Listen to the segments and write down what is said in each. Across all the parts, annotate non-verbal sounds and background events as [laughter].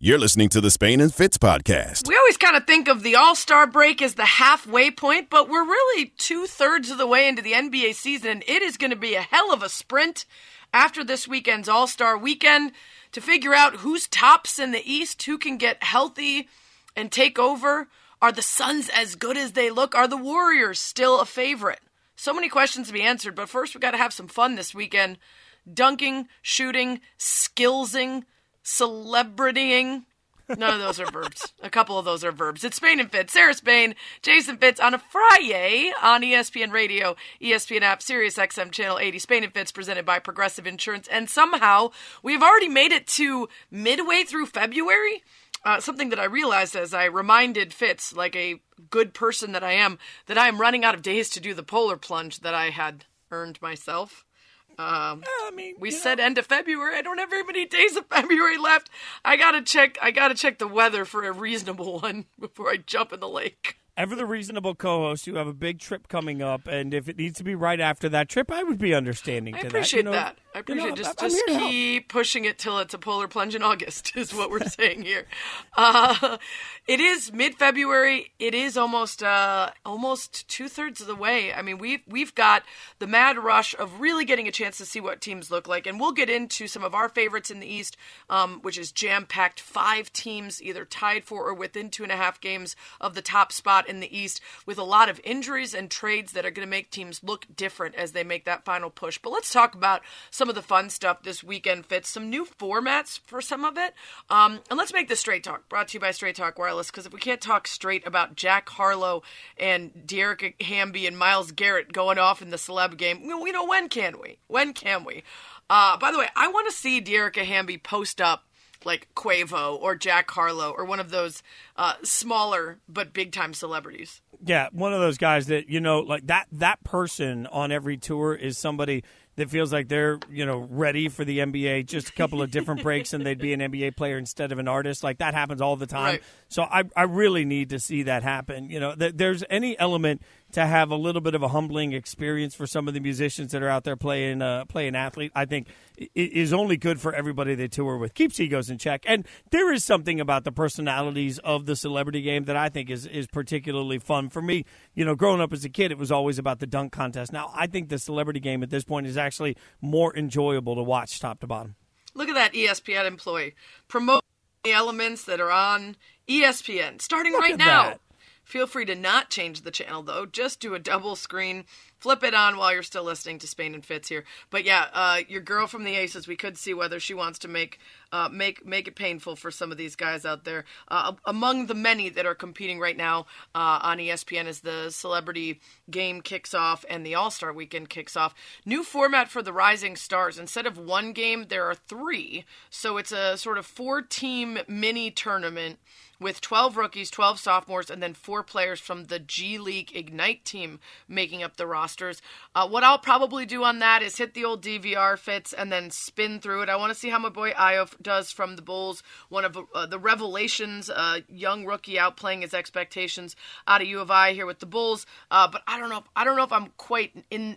You're listening to the Spain and Fitz podcast. We always kind of think of the All Star break as the halfway point, but we're really two thirds of the way into the NBA season, and it is going to be a hell of a sprint after this weekend's All Star weekend to figure out who's tops in the East, who can get healthy and take over. Are the Suns as good as they look? Are the Warriors still a favorite? So many questions to be answered, but first we got to have some fun this weekend. Dunking, shooting, skillsing, celebritying. None of those are verbs. [laughs] A couple of those are verbs. It's Spain and Fitz. Sarah Spain, Jason Fitz on a Friday on ESPN Radio, ESPN app, Sirius XM Channel 80. Spain and Fitz presented by Progressive Insurance. And somehow we've already made it to midway through February. Uh, something that I realized as I reminded Fitz, like a good person that I am, that I am running out of days to do the polar plunge that I had earned myself. Um, I mean, we said end of February. I don't have very many days of February left. I gotta check. I gotta check the weather for a reasonable [laughs] one before I jump in the lake. ever the reasonable co-host, you have a big trip coming up, and if it needs to be right after that trip, I would be understanding I to appreciate that. You know, that. I you appreciate know, just I'm just keep pushing it till it's a polar plunge in August [laughs] is what we're saying here. Uh, it is mid February. It is almost uh, almost two thirds of the way. I mean, we've we've got the mad rush of really getting a chance to see what teams look like, and we'll get into some of our favorites in the East, um, which is jam packed. Five teams either tied for or within two and a half games of the top spot in the East, with a lot of injuries and trades that are going to make teams look different as they make that final push. But let's talk about some of the fun stuff this weekend. Fitz some new formats for some of it, um, and let's make this straight talk. Brought to you by Straight Talk Wireless, because if we can't talk straight about Jack Harlow and Dearica Hamby and Myles Garrett going off in the celeb game, you know when can we? When can we? Uh, by the way, I want to see Dearica Hamby post up like Quavo or Jack Harlow or one of those uh, smaller but big time celebrities. Yeah, one of those guys that you know, like that that person on every tour is somebody that feels like they're you know ready for the NBA. Just a couple of different breaks, and they'd be an NBA player instead of an artist. Like that happens all the time. Right. So I I really need to see that happen. You know, th- there's any element to have a little bit of a humbling experience for some of the musicians that are out there playing uh, playing athlete. I think is only good for everybody they tour with. Keeps egos in check, and there is something about the personalities of the celebrity game that I think is is particularly fun for me. You know, growing up as a kid, it was always about the dunk contest. Now I think the celebrity game at this point is actually more enjoyable to watch top to bottom. Look at that ESPN employee promote the elements that are on ESPN starting Look right now. that. Feel free to not change the channel though. Just do a double screen, flip it on while you're still listening to Spain and Fitz here. But yeah, uh, your girl from the Aces, we could see whether she wants to make uh, make make it painful for some of these guys out there. Uh, among the many that are competing right now uh, on ESPN as the celebrity game kicks off and the All Star Weekend kicks off. New format for the Rising Stars. Instead of one game, there are three. So it's a sort of four team mini tournament with 12 rookies, 12 sophomores, and then four players from the G League Ignite team making up the rosters. Uh, what I'll probably do on that is hit the old DVR Fitz and then spin through it. I want to see how my boy Ayo does from the Bulls, one of uh, the revelations, uh, young rookie outplaying his expectations out of U of I here with the Bulls. Uh, but I don't know. If, I don't know if I'm quite in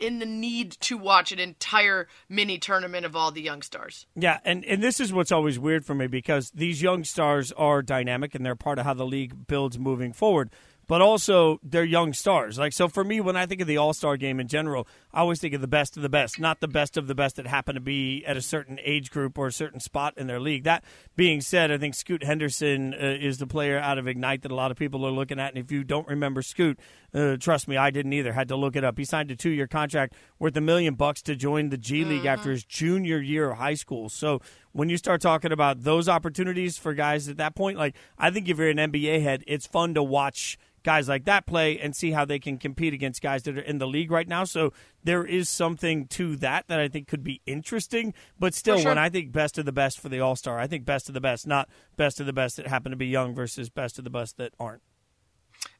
in the need to watch an entire mini tournament of all the young stars. Yeah, and, and this is what's always weird for me because these young stars are dynamic and they're part of how the league builds moving forward. But also, they're young stars. Like so, for me, when I think of the All Star game in general, I always think of the best of the best, not the best of the best that happen to be at a certain age group or a certain spot in their league. That being said, I think Scoot Henderson uh, is the player out of Ignite that a lot of people are looking at. And if you don't remember Scoot, uh, trust me, I didn't either. Had to look it up. He signed a two-year contract worth a million bucks to join the G League after his junior year of high school. So when you start talking about those opportunities for guys at that point, like I think if you're an NBA head, it's fun to watch guys like that play and see how they can compete against guys that are in the league right now. So there is something to that that I think could be interesting. But still, sure. when I think best of the best for the All Star, I think best of the best, not best of the best that happen to be young versus best of the best that aren't.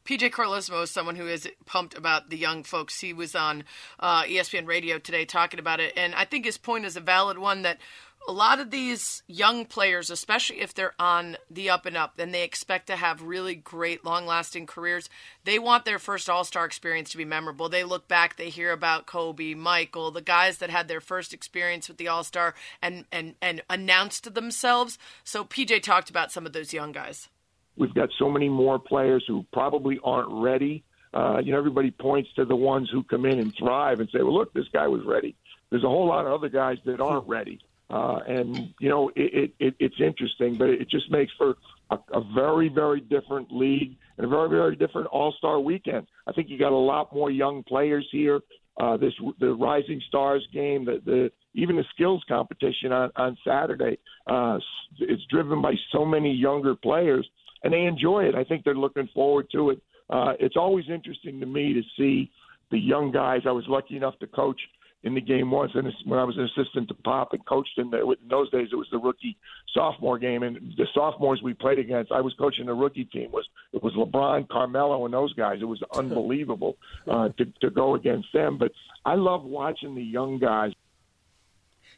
PJ Carlesimo is someone who is pumped about the young folks. He was on uh, ESPN Radio today talking about it, and I think his point is a valid one that a lot of these young players, especially if they're on the up and up and they expect to have really great, long lasting careers, they want their first All Star experience to be memorable. They look back, they hear about Kobe, Michael, the guys that had their first experience with the All Star and, and, and announced themselves. So PJ talked about some of those young guys. We've got so many more players who probably aren't ready. Uh, you know, everybody points to the ones who come in and thrive and say, well, look, this guy was ready. There's a whole lot of other guys that aren't ready. Uh, and, you know, it, it, it's interesting, but it just makes for a, a very, very different league and a very, very different All Star weekend. I think you got a lot more young players here. Uh, this the Rising Stars game, the, the even the skills competition on on Saturday, uh, it's driven by so many younger players, and they enjoy it. I think they're looking forward to it. Uh, it's always interesting to me to see the young guys. I was lucky enough to coach in the game once, and when I was an assistant to Pop and coached in, the, in those days, it was the rookie sophomore game, and the sophomores we played against, I was coaching the rookie team. Was it was LeBron, Carmelo, and those guys? It was [laughs] unbelievable uh, to to go against them. But I love watching the young guys.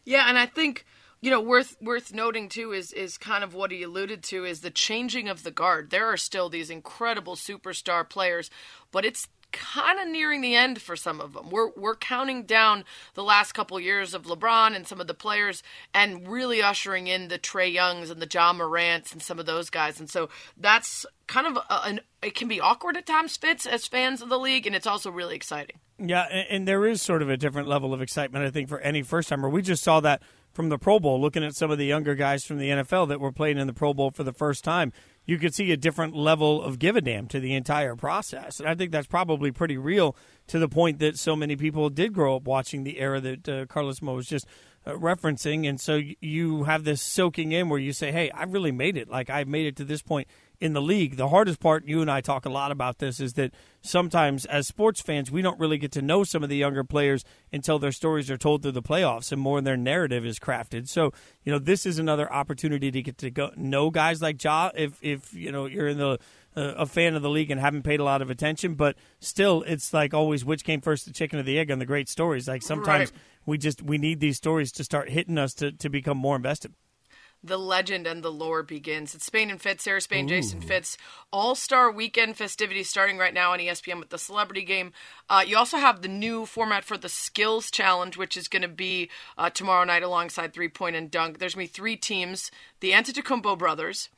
Yeah, and I think you know worth worth noting too is is kind of what he alluded to is the changing of the guard. There are still these incredible superstar players, but it's kind of nearing the end for some of them. We're we're counting down the last couple years of LeBron and some of the players, and really ushering in the Trae Youngs and the Ja Morants and some of those guys. And so that's kind of a, an it can be awkward at times, Fitz, as fans of the league, and it's also really exciting. Yeah, and, and there is sort of a different level of excitement, I think, for any first timer. We just saw that from the Pro Bowl, looking at some of the younger guys from the NFL that were playing in the Pro Bowl for the first time you could see a different level of give a damn to the entire process. And I think that's probably pretty real to the point that so many people did grow up watching the era that uh, Carlesimo was just uh, referencing. And so you have this soaking in where you say, hey, I really made it. Like, I've made it to this point in the league. The hardest part, you and I talk a lot about this, is that sometimes as sports fans, we don't really get to know some of the younger players until their stories are told through the playoffs and more their narrative is crafted. So, you know, this is another opportunity to get to go, know guys like Ja if, if, you know, you're in the uh, a fan of the league and haven't paid a lot of attention, but still, it's like always, which came first, the chicken or the egg on the great stories. Like sometimes right. we just we need these stories to start hitting us to, to become more invested the legend and the lore begins. It's Spain and Fitz, Sarah Spain, Ooh. Jason Fitz. All Star Weekend festivities starting right now on ESPN with the Celebrity Game. Uh, you also have the new format for the Skills Challenge, which is going to be uh, tomorrow night alongside Three Point and Dunk. There's going to be three teams the Antetokounmpo brothers,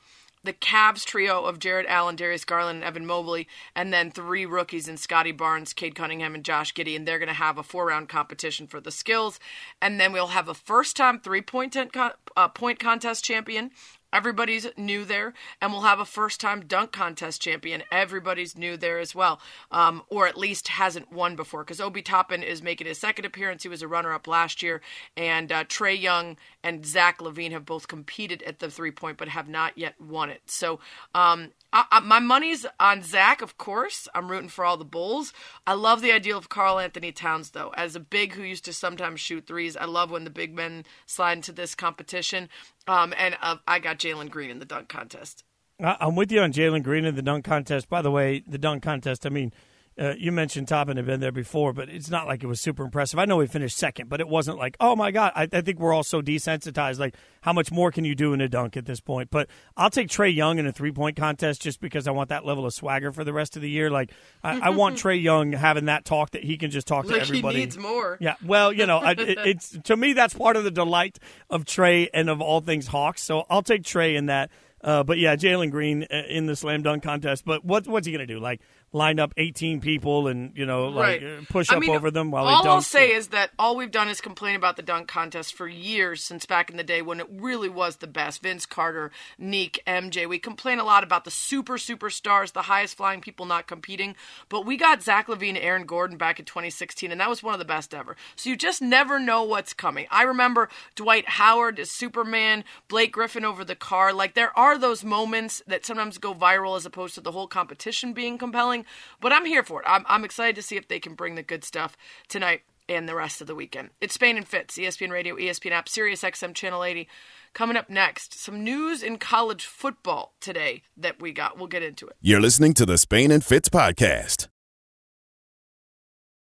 the Cavs trio of Jarrett Allen, Darius Garland, and Evan Mobley, and then three rookies in Scottie Barnes, Cade Cunningham, and Josh Giddey. And they're going to have a four round competition for the skills. And then we'll have a first time three point, con- uh, point contest champion, Everybody's new there, and we'll have a first time dunk contest champion. Everybody's new there as well, um, or at least hasn't won before, because Obi Toppin is making his second appearance. He was a runner up last year, and uh, Trae Young and Zach LaVine have both competed at the three point, but have not yet won it. So um, I, I, my money's on Zach, of course. I'm rooting for all the Bulls. I love the idea of Karl Anthony Towns, though. As a big who used to sometimes shoot threes, I love when the big men slide into this competition. Um, and uh, I got Jalen Green in the dunk contest. I'm with you on Jalen Green in the dunk contest. By the way, the dunk contest, I mean, uh, you mentioned Toppin had been there before, but it's not like it was super impressive. I know he finished second, but it wasn't like, oh my God. I, I, think we're all so desensitized. Like, how much more can you do in a dunk at this point? But I'll take Trae Young in a three point contest just because I want that level of swagger for the rest of the year. Like, I, I want [laughs] Trae Young having that talk that he can just talk like to everybody. He needs more. Yeah. Well, you know, I, it, it's [laughs] to me that's part of the delight of Trae and of all things Hawks. So I'll take Trae in that. Uh, but yeah, Jalen Green uh, in the slam dunk contest. But what what's he going to do? Like line up 18 people and you know like right. Uh, push up I mean, over them while they dunk. all I'll say is that all we've done is complain about the dunk contest for years since back in the day when it really was the best. Vince Carter, Nique, MJ. We complain a lot about the super superstars, the highest flying people not competing, but we got Zach LaVine, Aaron Gordon back in 2016, and that was one of the best ever. So you just never know what's coming. I remember Dwight Howard as Superman, Blake Griffin over the car. Like there are those moments that sometimes go viral as opposed to the whole competition being compelling. But I'm here for it. I'm, I'm excited to see if they can bring the good stuff tonight and the rest of the weekend. It's Spain and Fitz, ESPN Radio, ESPN app, Sirius XM Channel 80. Coming up next, some news in college football today that we got. We'll get into it. You're listening to the Spain and Fitz podcast.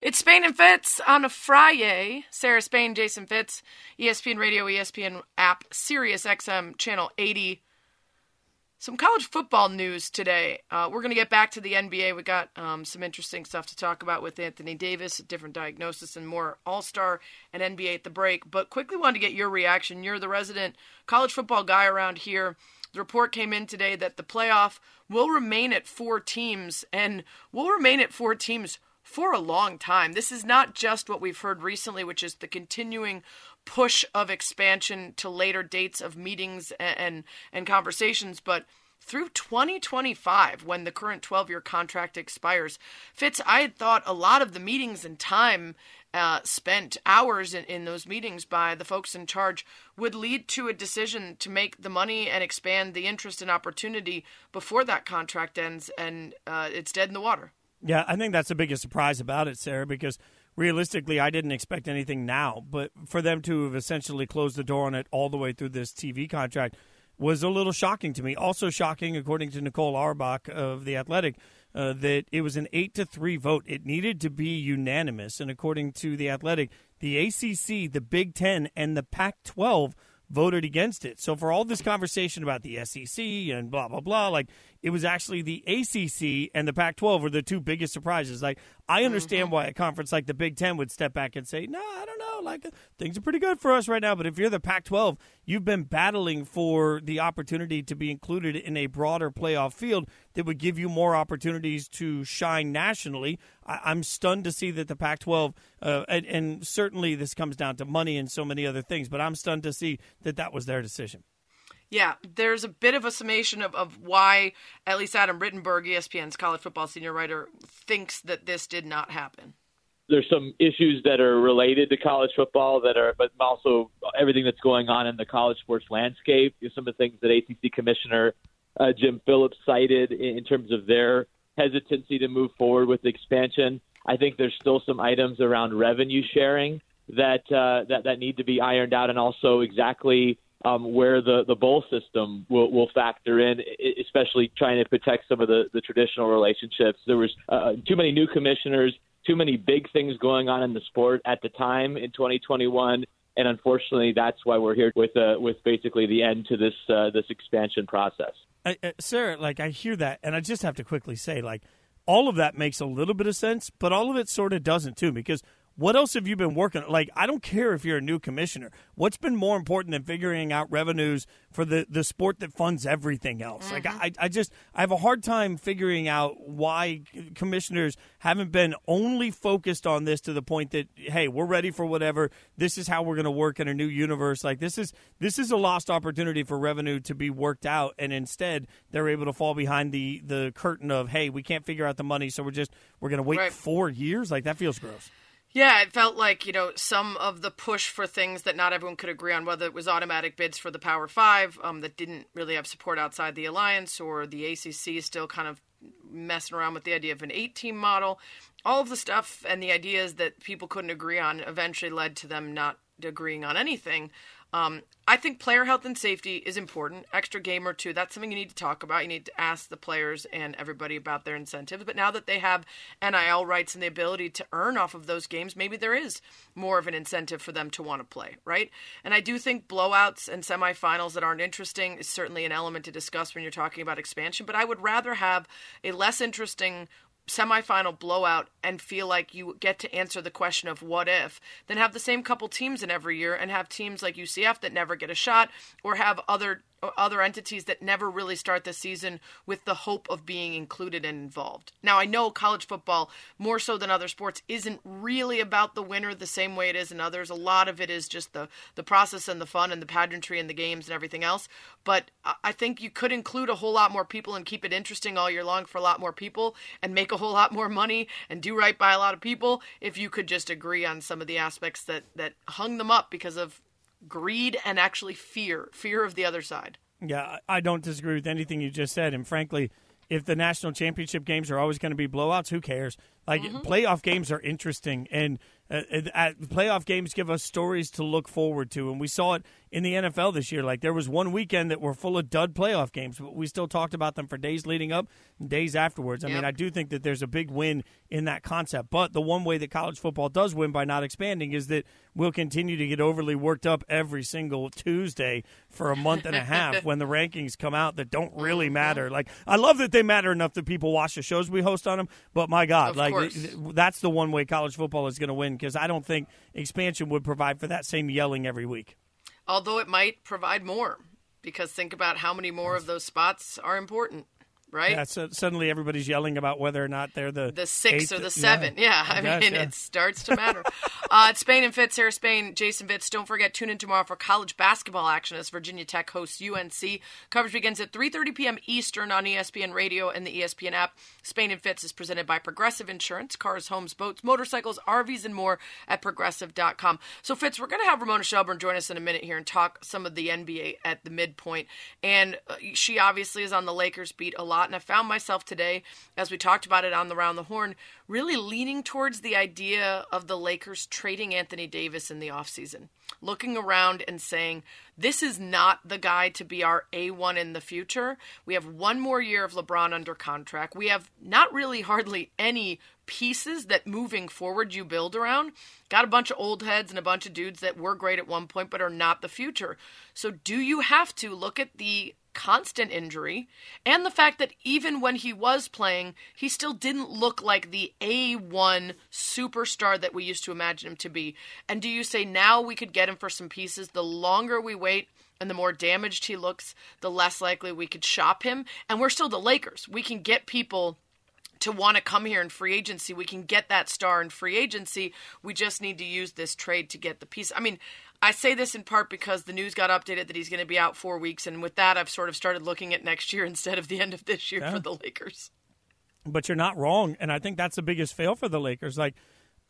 It's Spain and Fitz on a Friday. Sarah Spain, Jason Fitz, ESPN Radio, ESPN app, Sirius XM, channel 80. Some college football news today. Uh, we're going to get back to the NBA. We got um, some interesting stuff to talk about with Anthony Davis, different diagnosis, and more All Star and NBA at the break. But quickly wanted to get your reaction. You're the resident college football guy around here. The report came in today that the playoff will remain at four teams, and will remain at four teams for a long time. This is not just what we've heard recently, which is the continuing push of expansion to later dates of meetings and and, and conversations, but through 2025 when the current 12-year contract expires. Fitz, I had thought a lot of the meetings and time uh, spent hours in, in those meetings by the folks in charge would lead to a decision to make the money and expand the interest and opportunity before that contract ends and uh, it's dead in the water. Yeah, I think that's the biggest surprise about it, Sarah, because realistically, I didn't expect anything now. But for them to have essentially closed the door on it all the way through this TV contract was a little shocking to me. Also shocking, according to Nicole Auerbach of The Athletic, uh, that it was an 8 to 3 vote. It needed to be unanimous. And according to The Athletic, the ACC, the Big Ten, and the Pac 12 voted against it. So for all this conversation about the SEC and blah blah blah, like it was actually the ACC and the Pac-12 were the two biggest surprises. Like I understand mm-hmm. why a conference like the Big Ten would step back and say, "No, I don't know. Like things are pretty good for us right now." But if you're the Pac-12, you've been battling for the opportunity to be included in a broader playoff field that would give you more opportunities to shine nationally. I- am stunned to see that the Pac-12, uh, and, and certainly this comes down to money and so many other things, but I'm stunned to see that that was their decision. Yeah, there's a bit of a summation of, of why at least Adam Rittenberg, ESPN's college football senior writer, thinks that this did not happen. There's some issues that are related to college football that are, but also everything that's going on in the college sports landscape. Some of the things that ACC Commissioner uh, Jim Phillips cited in, in terms of their hesitancy to move forward with expansion. I think there's still some items around revenue sharing that uh, that that need to be ironed out, and also exactly um, where the, the bowl system will, will factor in, especially trying to protect some of the, the traditional relationships. There was uh, too many new commissioners, too many big things going on in the sport at the time in 2021, and unfortunately, that's why we're here with uh, with basically the end to this uh, this expansion process. Uh, Sarah, like I hear that, and I just have to quickly say, like all of that makes a little bit of sense, but all of it sort of doesn't too, because what else have you been working? Like, I don't care if you're a new commissioner. What's been more important than figuring out revenues for the, the sport that funds everything else? Mm-hmm. Like, I, I just I have a hard time figuring out why commissioners haven't been only focused on this to the point that hey, we're ready for whatever. This is how we're going to work in a new universe. Like, this is this is a lost opportunity for revenue to be worked out, and instead they're able to fall behind the the curtain of hey, we can't figure out the money, so we're just we're going to wait right. four years. Like, that feels gross. Yeah, it felt like, you know, some of the push for things that not everyone could agree on, whether it was automatic bids for the Power Five um, that didn't really have support outside the alliance, or the ACC still kind of messing around with the idea of an eight team model. All of the stuff and the ideas that people couldn't agree on eventually led to them not agreeing on anything. Um, I think player health and safety is important. Extra game or two, that's something you need to talk about. You need to ask the players and everybody about their incentives. But now that they have NIL rights and the ability to earn off of those games, maybe there is more of an incentive for them to want to play, right? And I do think blowouts and semifinals that aren't interesting is certainly an element to discuss when you're talking about expansion. But I would rather have a less interesting semifinal blowout and feel like you get to answer the question of what if then have the same couple teams in every year and have teams like UCF that never get a shot or have other other entities that never really start the season with the hope of being included and involved. Now, I know college football, more so than other sports, isn't really about the winner the same way it is in others. A lot of it is just the, the process and the fun and the pageantry and the games and everything else. But I think you could include a whole lot more people and keep it interesting all year long for a lot more people and make a whole lot more money and do right by a lot of people if you could just agree on some of the aspects that, that hung them up because of greed and actually fear, fear of the other side. Yeah, I don't disagree with anything you just said. And frankly, if the national championship games are always going to be blowouts, who cares? Like mm-hmm. playoff games are interesting, and uh, uh playoff games give us stories to look forward to, and we saw it in the NFL this year. Like there was one weekend that were full of dud playoff games, but we still talked about them for days leading up and days afterwards. I yep. mean, I do think that there's a big win in that concept. But the one way that college football does win by not expanding is that we'll continue to get overly worked up every single Tuesday for a month and a half [laughs] when the rankings come out that don't really mm-hmm. matter. Like I love that they matter enough that people watch the shows we host on them, but my God, of like course. that's the one way college football is going to win because I don't think expansion would provide for that same yelling every week. Although it might provide more because think about how many more of those spots are important right? Yeah, so suddenly everybody's yelling about whether or not they're the the six eighth, or the seven. Yeah, yeah I guess, mean yeah. it starts to matter. [laughs] uh, it's Spain and Fitz, Sarah Spain, Jason Fitz. Don't forget, tune in tomorrow for college basketball action as Virginia Tech hosts UNC. Coverage begins at 3:30 p.m. Eastern on ESPN Radio and the ESPN app. Spain and Fitz is presented by Progressive Insurance, cars, homes, boats, motorcycles, RVs, and more at Progressive.com. So Fitz, we're going to have Ramona Shelburne join us in a minute here and talk some of the NBA at the midpoint, and uh, she obviously is on the Lakers beat a lot, and I found myself myself today, as we talked about it on the Round the Horn, really leaning towards the idea of the Lakers trading Anthony Davis in the offseason. Looking around and saying, this is not the guy to be our A1 in the future. We have one more year of LeBron under contract. We have not really hardly any pieces that moving forward you build around. Got a bunch of old heads and a bunch of dudes that were great at one point but are not the future. So, do you have to look at the constant injury and the fact that even when he was playing, he still didn't look like the A1 superstar that we used to imagine him to be. And do you say now we could get him for some pieces? The longer we wait and the more damaged he looks, the less likely we could shop him. And we're still the Lakers. We can get people to want to come here in free agency. We can get that star in free agency. We just need to use this trade to get the piece. I mean, I say this in part because the news got updated that he's going to be out four weeks, and with that, I've sort of started looking at next year [laughs] instead of the end of this year yeah. for the Lakers. But you're not wrong, and I think that's the biggest fail for the Lakers. Like,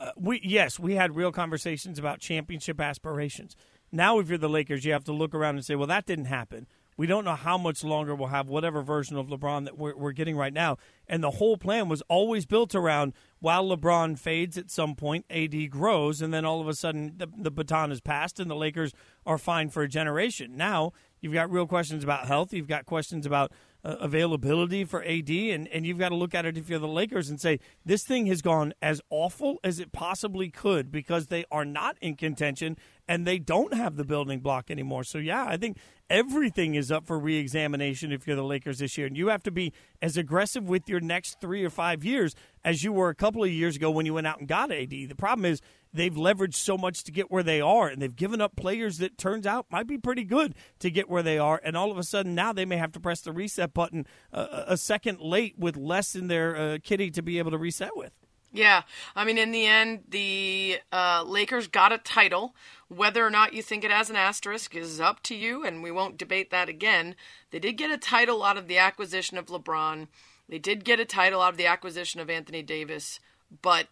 uh, we yes, we had real conversations about championship aspirations. Now, if you're the Lakers, you have to look around and say, well, that didn't happen. We don't know how much longer we'll have whatever version of LeBron that we're, we're getting right now. And the whole plan was always built around while LeBron fades at some point, AD grows, and then all of a sudden the, the baton is passed and the Lakers are fine for a generation. Now you've got real questions about health. You've got questions about uh, availability for AD, and, and you've got to look at it if you're the Lakers and say, this thing has gone as awful as it possibly could because they are not in contention and they don't have the building block anymore. So, yeah, I think everything is up for reexamination if you're the Lakers this year. And you have to be as aggressive with your next three or five years as you were a couple of years ago when you went out and got AD. The problem is they've leveraged so much to get where they are, and they've given up players that turns out might be pretty good to get where they are. And all of a sudden now they may have to press the reset button uh, a second late with less in their uh, kitty to be able to reset with. Yeah, I mean, in the end, the uh, Lakers got a title. Whether or not you think it has an asterisk is up to you, and we won't debate that again. They did get a title out of the acquisition of LeBron. They did get a title out of the acquisition of Anthony Davis, but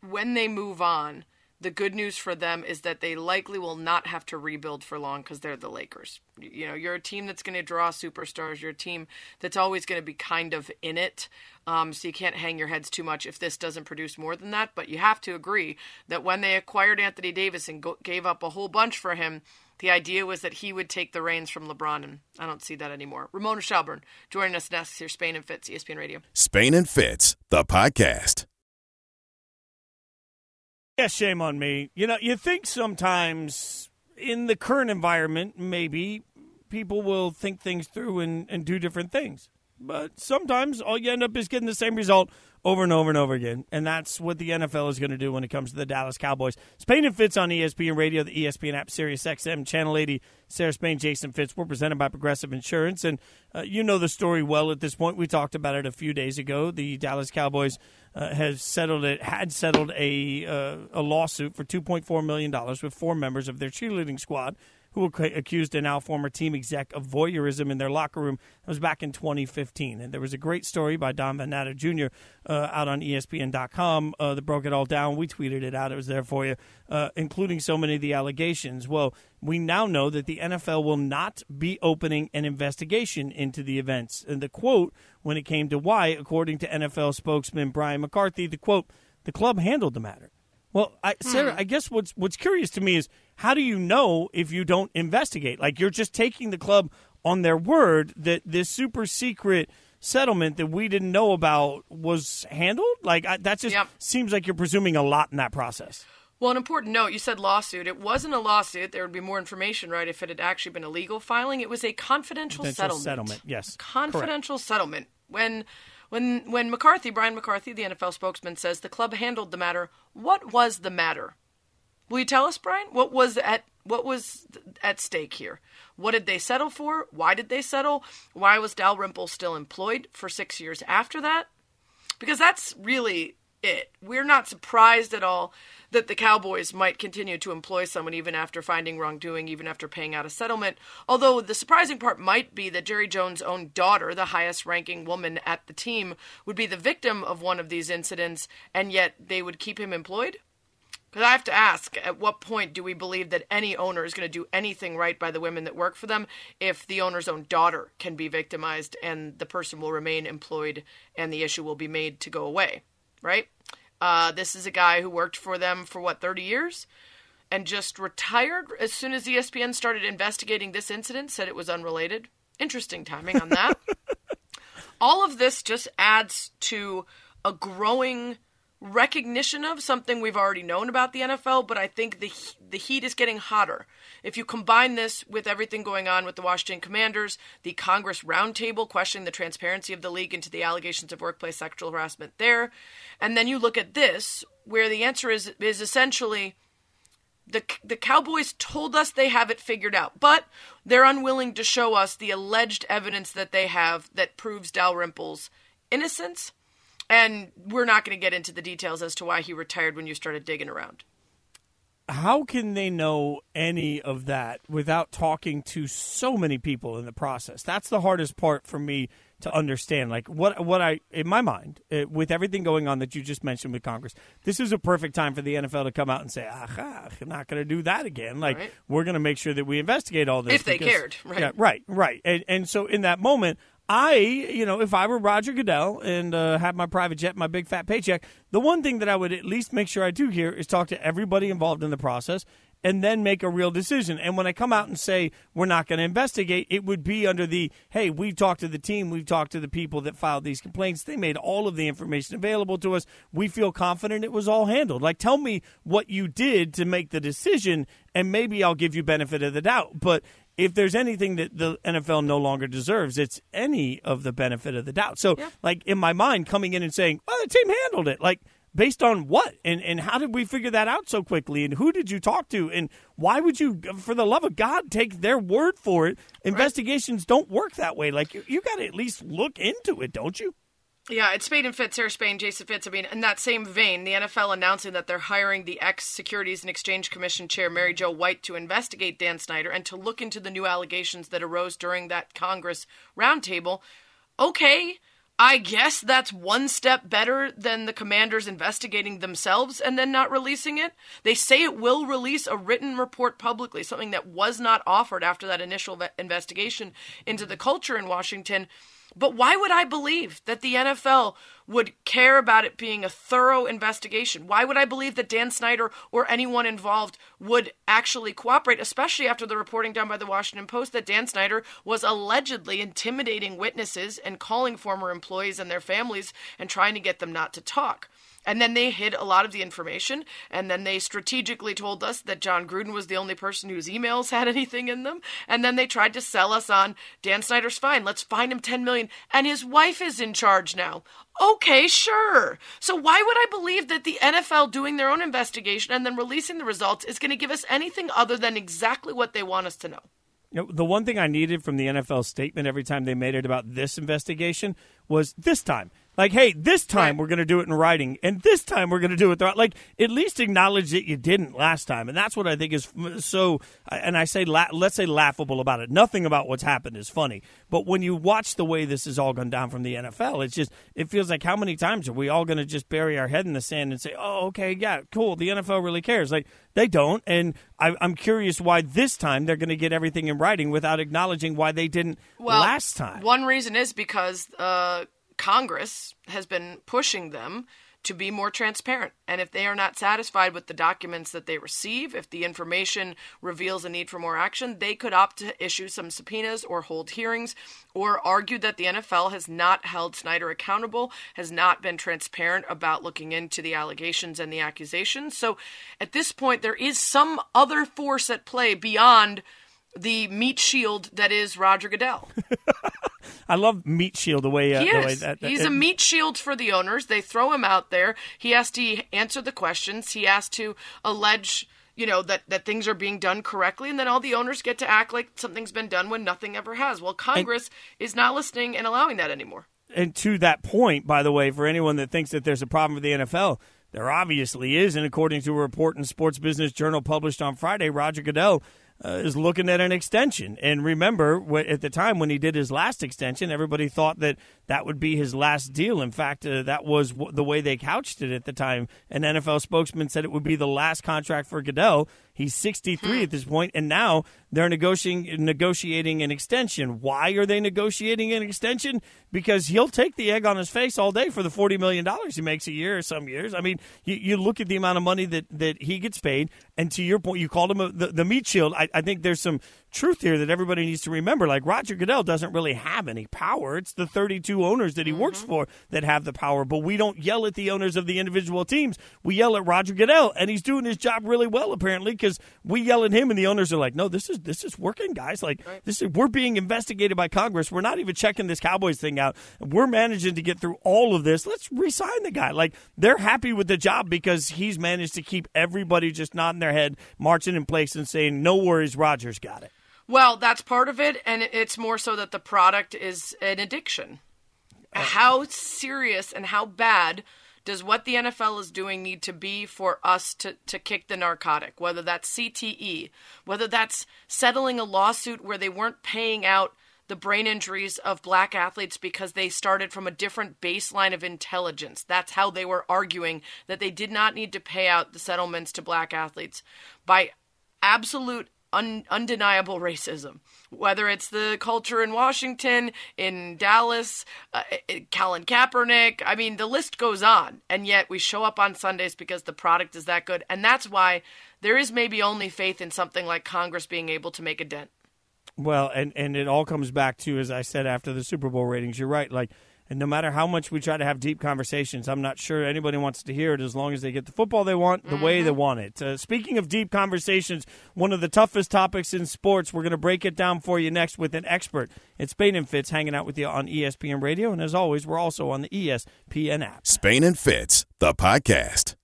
when they move on, the good news for them is that they likely will not have to rebuild for long because they're the Lakers. You know, you're a team that's going to draw superstars. You're a team that's always going to be kind of in it. Um, so you can't hang your heads too much if this doesn't produce more than that. But you have to agree that when they acquired Anthony Davis and go- gave up a whole bunch for him, the idea was that he would take the reins from LeBron, and I don't see that anymore. Ramona Shelburne joining us next here, Spain and Fitz, ESPN Radio. Spain and Fitz, the podcast. Yeah, shame on me. You know, you think sometimes in the current environment, maybe people will think things through and, and do different things. But sometimes all you end up is getting the same result over and over and over again. And that's what the NFL is going to do when it comes to the Dallas Cowboys. Spain and Fitz on ESPN Radio, the ESPN app, Sirius XM, Channel 80, Sarah Spain, Jason Fitz. We're presented by Progressive Insurance. And uh, you know the story well at this point. We talked about it a few days ago. The Dallas Cowboys uh, has settled it, had settled a, uh, a lawsuit for $2.4 million with four members of their cheerleading squad who accused a now former team exec of voyeurism in their locker room. That was back in 2015. And there was a great story by Don Van Natta Jr. Uh, out on ESPN.com uh, that broke it all down. We tweeted it out. It was there for you, uh, including so many of the allegations. Well, we now know that the NFL will not be opening an investigation into the events. And the quote, when it came to why, according to NFL spokesman Brian McCarthy, the quote, the club handled the matter. Well, I, Sarah, Hmm. I guess what's what's curious to me is how do you know if you don't investigate? Like you're just taking the club on their word that this super secret settlement that we didn't know about was handled. Like I, that just Yep. seems like you're presuming a lot in that process. Well, an important note you said lawsuit. It wasn't a lawsuit. There would be more information, right, if it had actually been a legal filing. It was a confidential, Confidential settlement. settlement, yes. Confidential settlement. When. When when McCarthy, Brian McCarthy, the NFL spokesman, says the club handled the matter, what was the matter? Will you tell us, Brian? What was at what was at stake here? What did they settle for? Why did they settle? Why was Dalrymple still employed for six years after that? Because that's really it. We're not surprised at all that the Cowboys might continue to employ someone even after finding wrongdoing, even after paying out a settlement. Although the surprising part might be that Jerry Jones' own daughter, the highest ranking woman at the team, would be the victim of one of these incidents, and yet they would keep him employed? Because I have to ask, at what point do we believe that any owner is going to do anything right by the women that work for them if the owner's own daughter can be victimized and the person will remain employed and the issue will be made to go away, right? Uh, this is a guy who worked for them for what, 30 years? And just retired as soon as ESPN started investigating this incident, said it was unrelated. Interesting timing on that. [laughs] All of this just adds to a growing recognition of something we've already known about the NFL, but I think the the heat is getting hotter. If you combine this with everything going on with the Washington Commanders, the Congress roundtable questioning the transparency of the league into the allegations of workplace sexual harassment there, and then you look at this where the answer is is essentially the the Cowboys told us they have it figured out, but they're unwilling to show us the alleged evidence that they have that proves Dalrymple's innocence. And we're not going to get into the details as to why he retired when you started digging around. How can they know any of that without talking to so many people in the process? That's the hardest part for me to understand. Like what what I in my mind uh, with everything going on that you just mentioned with Congress, this is a perfect time for the NFL to come out and say, "Aha, I'm not going to do that again." Like Right. we're going to make sure that we investigate all this If they because- cared, right. Yeah, right, right. And and so in that moment, I, you know, if I were Roger Goodell and uh, had my private jet, my big fat paycheck, the one thing that I would at least make sure I do here is talk to everybody involved in the process and then make a real decision. And when I come out and say we're not going to investigate, it would be under the hey, we've talked to the team, we've talked to the people that filed these complaints. They made all of the information available to us. We feel confident it was all handled. Like, tell me what you did to make the decision, and maybe I'll give you benefit of the doubt. But if there's anything that the NFL no longer deserves, it's any of the benefit of the doubt. So, like in my mind, coming in and saying, "Well, the team handled it," like based on what? And and how did we figure that out so quickly? And who did you talk to? And why would you for the love of god take their word for it? Investigations don't work that way. Like you, you got to at least look into it don't you Yeah, it's Spain and Fitz, Sarah Spain, Jason Fitz. I mean, in that same vein, the NFL announcing that they're hiring the ex Securities and Exchange Commission chair, Mary Jo White, to investigate Dan Snyder and to look into the new allegations that arose during that Congress roundtable. Okay, I guess that's one step better than the commanders investigating themselves and then not releasing it. They say it will release a written report publicly, something that was not offered after that initial ve- investigation into the culture in Washington. But why would I believe that the NFL would care about it being a thorough investigation? Why would I believe that Dan Snyder or anyone involved would actually cooperate, especially after the reporting done by the Washington Post that Dan Snyder was allegedly intimidating witnesses and calling former employees and their families and trying to get them not to talk? And then they hid a lot of the information, and then they strategically told us that Jon Gruden was the only person whose emails [laughs] had anything in them. And then they tried to sell us on Dan Snyder's fine. Let's fine him 10 million, and his wife is in charge now. Okay, sure. So why would I believe that the NFL doing their own investigation and then releasing the results is going to give us anything other than exactly what they want us to know? You know, the one thing I needed from the NFL statement every time they made it about this investigation was this time. Like, hey, this time we're going to do it in writing, and this time we're going to do it. The, like, at least acknowledge that you didn't last time, and that's what I think is so. And I say, la- let's say, laughable about it. Nothing about what's happened is funny, but when you watch the way this has all gone down from the NFL, it's just it feels like how many times are we all going to just bury our head in the sand and say, oh, okay, yeah, cool, the NFL really cares. Like they don't, and I, I'm curious why this time they're going to get everything in writing without acknowledging why they didn't Well, last time. One reason is because uh, Congress has been pushing them to be more transparent. And if they are not satisfied with the documents that they receive, if the information reveals a need for more action, they could opt to issue some subpoenas or hold hearings or argue that the NFL has not held Snyder accountable, has not been transparent about looking into the allegations and the accusations. So at this point, there is some other force at play beyond the meat shield that is Roger Goodell. [laughs] I love meat shield the way, uh, he the way that, that He's it- a meat shield for the owners. They throw him out there. He has to answer the questions. He has to allege, you know, that, that things are being done correctly, and then all the owners get to act like something's been done when nothing ever has. Well, Congress is not listening and allowing that anymore. and to that point, by the way, for anyone that thinks that there's a problem with the NFL, there obviously is. And according to a report in Sports Business Journal published on Friday, Roger Goodell uh, is looking at an extension. And remember, at the time when he did his last extension, everybody thought that that would be his last deal. In fact, uh, that was w- the way they couched it at the time. An NFL spokesman said it would be the last contract for Goodell. He's 63 at this point, and now they're negotiating negotiating an extension. Why are they negotiating an extension? Because he'll take the egg on his face all day for the 40 million dollars he makes a year or some years. I mean, you, you look at the amount of money that, that he gets paid, and to your point, you called him a, the, the meat shield. I, I think there's some truth here that everybody needs to remember. Like Roger Goodell doesn't really have any power. It's the 32 owners that he works mm-hmm. for that have the power. But we don't yell at the owners of the individual teams. We yell at Roger Goodell, and he's doing his job really well apparently because we yell at him, and the owners are like, "No, this is this is working, guys. Like this is we're being investigated by Congress. We're not even checking this Cowboys thing out. We're managing to get through all of this. Let's resign the guy. Like they're happy with the job because he's managed to keep everybody just nodding their head, marching in place, and saying, "No worries, Rogers got it." Well, that's part of it, and it's more so that the product is an addiction. How serious and how bad does what the NFL is doing need to be for us to, to kick the narcotic? Whether that's CTE, whether that's settling a lawsuit where they weren't paying out the brain injuries of black athletes because they started from a different baseline of intelligence. That's how they were arguing that they did not need to pay out the settlements to black athletes by absolute un- undeniable racism. Whether it's the culture in Washington, in Dallas, uh, Colin Kaepernick, I mean, the list goes on. And yet we show up on Sundays because the product is that good. And that's why there is maybe only faith in something like Congress being able to make a dent. Well, and and it all comes back to as I said after the Super Bowl ratings. You're right. Like, and no matter how much we try to have deep conversations, I'm not sure anybody wants to hear it as long as they get the football they want, the way they want it. Uh, speaking of deep conversations, one of the toughest topics in sports. We're going to break it down for you next with an expert. It's Spain and Fitz hanging out with you on ESPN Radio, and as always, we're also on the ESPN app. Spain and Fitz, the podcast.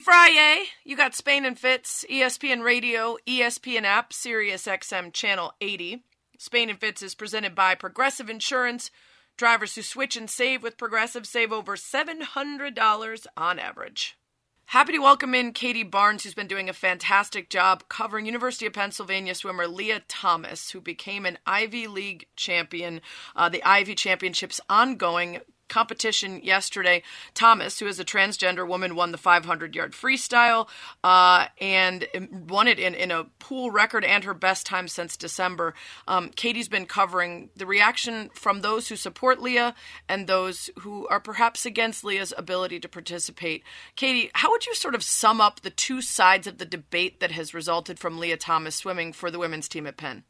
Friday, you got Spain and Fitz, ESPN Radio, ESPN app, Sirius XM channel 80. Spain and Fitz is presented by Progressive Insurance. Drivers who switch and save with Progressive save over $700 on average. Happy to welcome in Katie Barnes, who's been doing a fantastic job covering University of Pennsylvania swimmer Lia Thomas, who became an Ivy League champion. Uh, the Ivy Championships ongoing competition yesterday. Thomas, who is a transgender woman, won the 500 yard freestyle uh, and won it in, in a pool record and her best time since December. Um, Katie's been covering the reaction from those who support Lia and those who are perhaps against Lia's ability to participate. Katie, how would you sort of sum up the two sides of the debate that has resulted from Lia Thomas swimming for the women's team at Penn?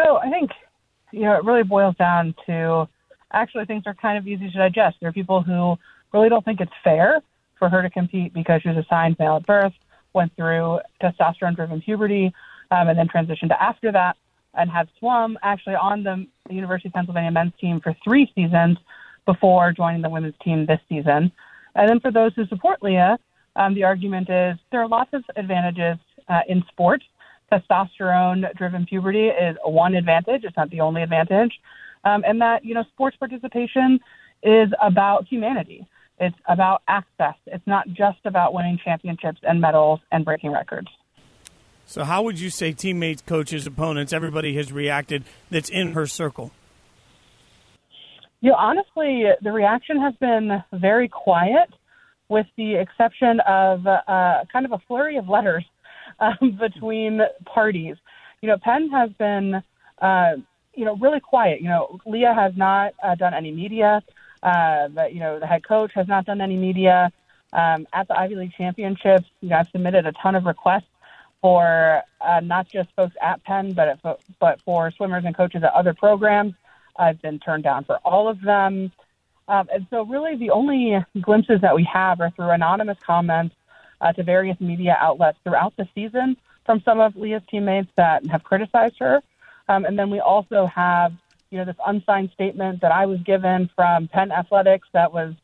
So I think, you know, it really boils down to actually things are kind of easy to digest. There are people who really don't think it's fair for her to compete because she was assigned male at birth, went through testosterone driven puberty, um, and then transitioned to after that and had swum actually on the University of Pennsylvania men's team for three seasons before joining the women's team this season. And then for those who support Lia, um, the argument is there are lots of advantages uh, in sports. Testosterone driven puberty is one advantage, it's not the only advantage. Um, and that, you know, sports participation is about humanity. It's about access. It's not just about winning championships and medals and breaking records. So, how would you say teammates, coaches, opponents, everybody has reacted that's in her circle? You know, honestly, the reaction has been very quiet, with the exception of uh, kind of a flurry of letters [laughs] um, between parties. You know, Penn has been, uh, you know, really quiet. You know, Lia has not uh, done any media. Uh, but, you know, the head coach has not done any media. Um, at the Ivy League championships, you know, I've submitted a ton of requests for uh, not just folks at Penn, but at, but for swimmers and coaches at other programs. I've been turned down for all of them. Um, and so, really, the only glimpses that we have are through anonymous comments uh, to various media outlets throughout the season from some of Lia's teammates that have criticized her. Um, and then we also have, you know, this unsigned statement that I was given from Penn Athletics that was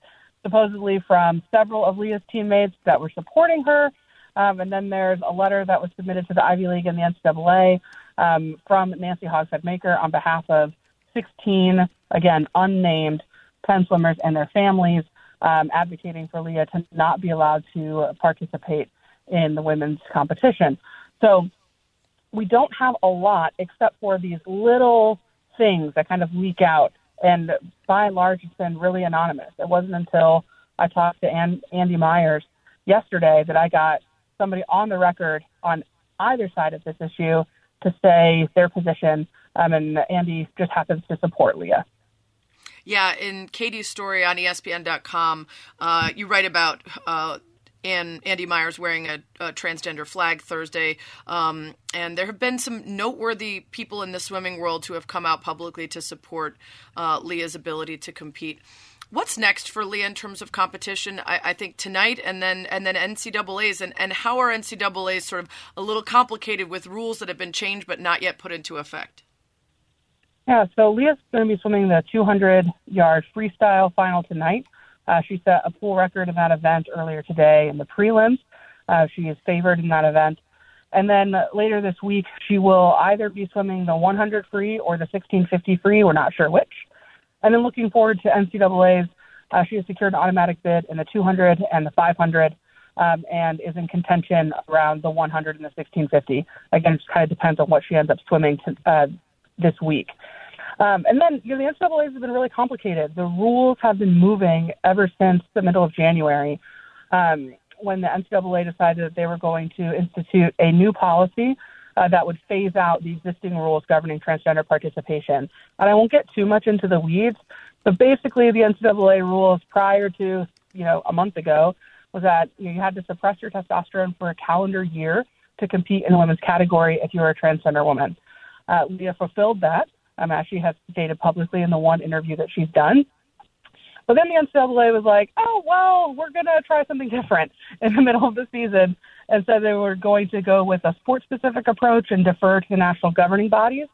supposedly from several of Lia's teammates that were supporting her. Um, and then there's a letter that was submitted to the Ivy League and the NCAA um, from Nancy Hogshead Makar on behalf of 16, again, unnamed Penn swimmers and their families, um, advocating for Lia to not be allowed to participate in the women's competition. So we don't have a lot except for these little things that kind of leak out. And by and large, it's been really anonymous. It wasn't until I talked to Andy Myers yesterday that I got somebody on the record on either side of this issue to say their position. Um, and Andy just happens to support Lia. Yeah, in Katie's story on ESPN.com, uh, you write about uh, and Andy Myers wearing a, a transgender flag Thursday. Um, and there have been some noteworthy people in the swimming world who have come out publicly to support uh, Lia's ability to compete. What's next for Lia in terms of competition? I, I, think tonight and then and then NCAA's and, and how are NCAA's sort of a little complicated with rules that have been changed but not yet put into effect? Yeah, so Lia's going to be swimming the 200 yard freestyle final tonight. Uh, she set a pool record in that event earlier today in the prelims. Uh, she is favored in that event. And then later this week, she will either be swimming the 100 free or the 1650 free. We're not sure which. And then looking forward to NCAA's, uh, she has secured an automatic bid in the 200 and the 500 um, and is in contention around the 100 and the 1650. Again, it just kind of depends on what she ends up swimming to, uh, this week. Um, and then you know, the NCAA has been really complicated. The rules have been moving ever since the middle of January, um, when the NCAA decided that they were going to institute a new policy uh, that would phase out the existing rules governing transgender participation. And I won't get too much into the weeds, but basically the NCAA rules prior to you know a month ago was that you, know, you had to suppress your testosterone for a calendar year to compete in the women's category if you were a transgender woman. Uh, fulfilled that um, as she has stated publicly in the one interview that she's done. But then the NCAA was like, oh, well, we're going to try something different [laughs] in the middle of the season and said they were going to go with a sport specific approach and defer to the national governing bodies,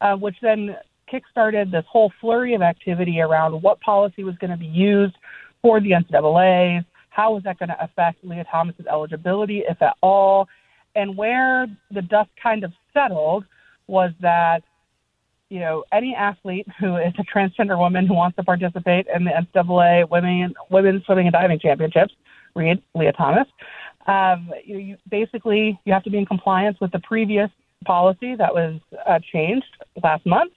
uh, which then kickstarted this whole flurry of activity around what policy was going to be used for the NCAA, how was that going to affect Lia Thomas's eligibility, if at all. And where the dust kind of settled was that you know, any athlete who is a transgender woman who wants to participate in the NCAA women women's swimming and diving championships, read Lia Thomas. Um, you, you basically you have to be in compliance with the previous policy that was uh, changed last month,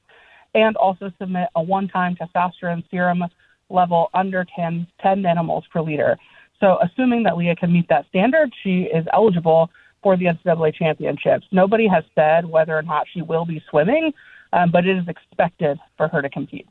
and also submit a one-time testosterone serum level under 10, 10 nanomoles per liter. So, assuming that Lia can meet that standard, she is eligible for the NCAA championships. Nobody has said whether or not she will be swimming um, but it is expected for her to compete.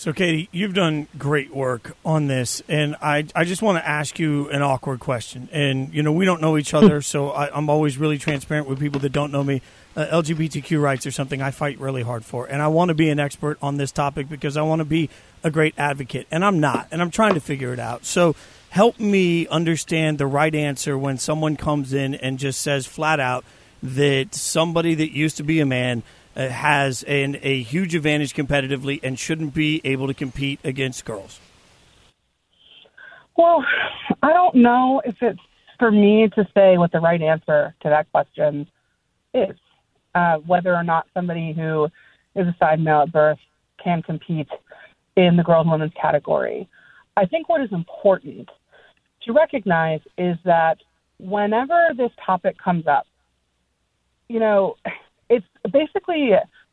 So, Katie, you've done great work on this, and I, I just want to ask you an awkward question. And, you know, we don't know each other, so I, am always really transparent with people that don't know me. Uh, LGBTQ rights are something I fight really hard for, and I want to be an expert on this topic because I want to be a great advocate, and I'm not, and I'm trying to figure it out. So, help me understand the right answer when someone comes in and just says flat out that somebody that used to be a man – has an, a huge advantage competitively and shouldn't be able to compete against girls? Well, I don't know if it's for me to say what the right answer to that question is. Uh, whether or not somebody who is assigned male at birth can compete in the girls and women's category. I think what is important to recognize is that whenever this topic comes up, you know, it's basically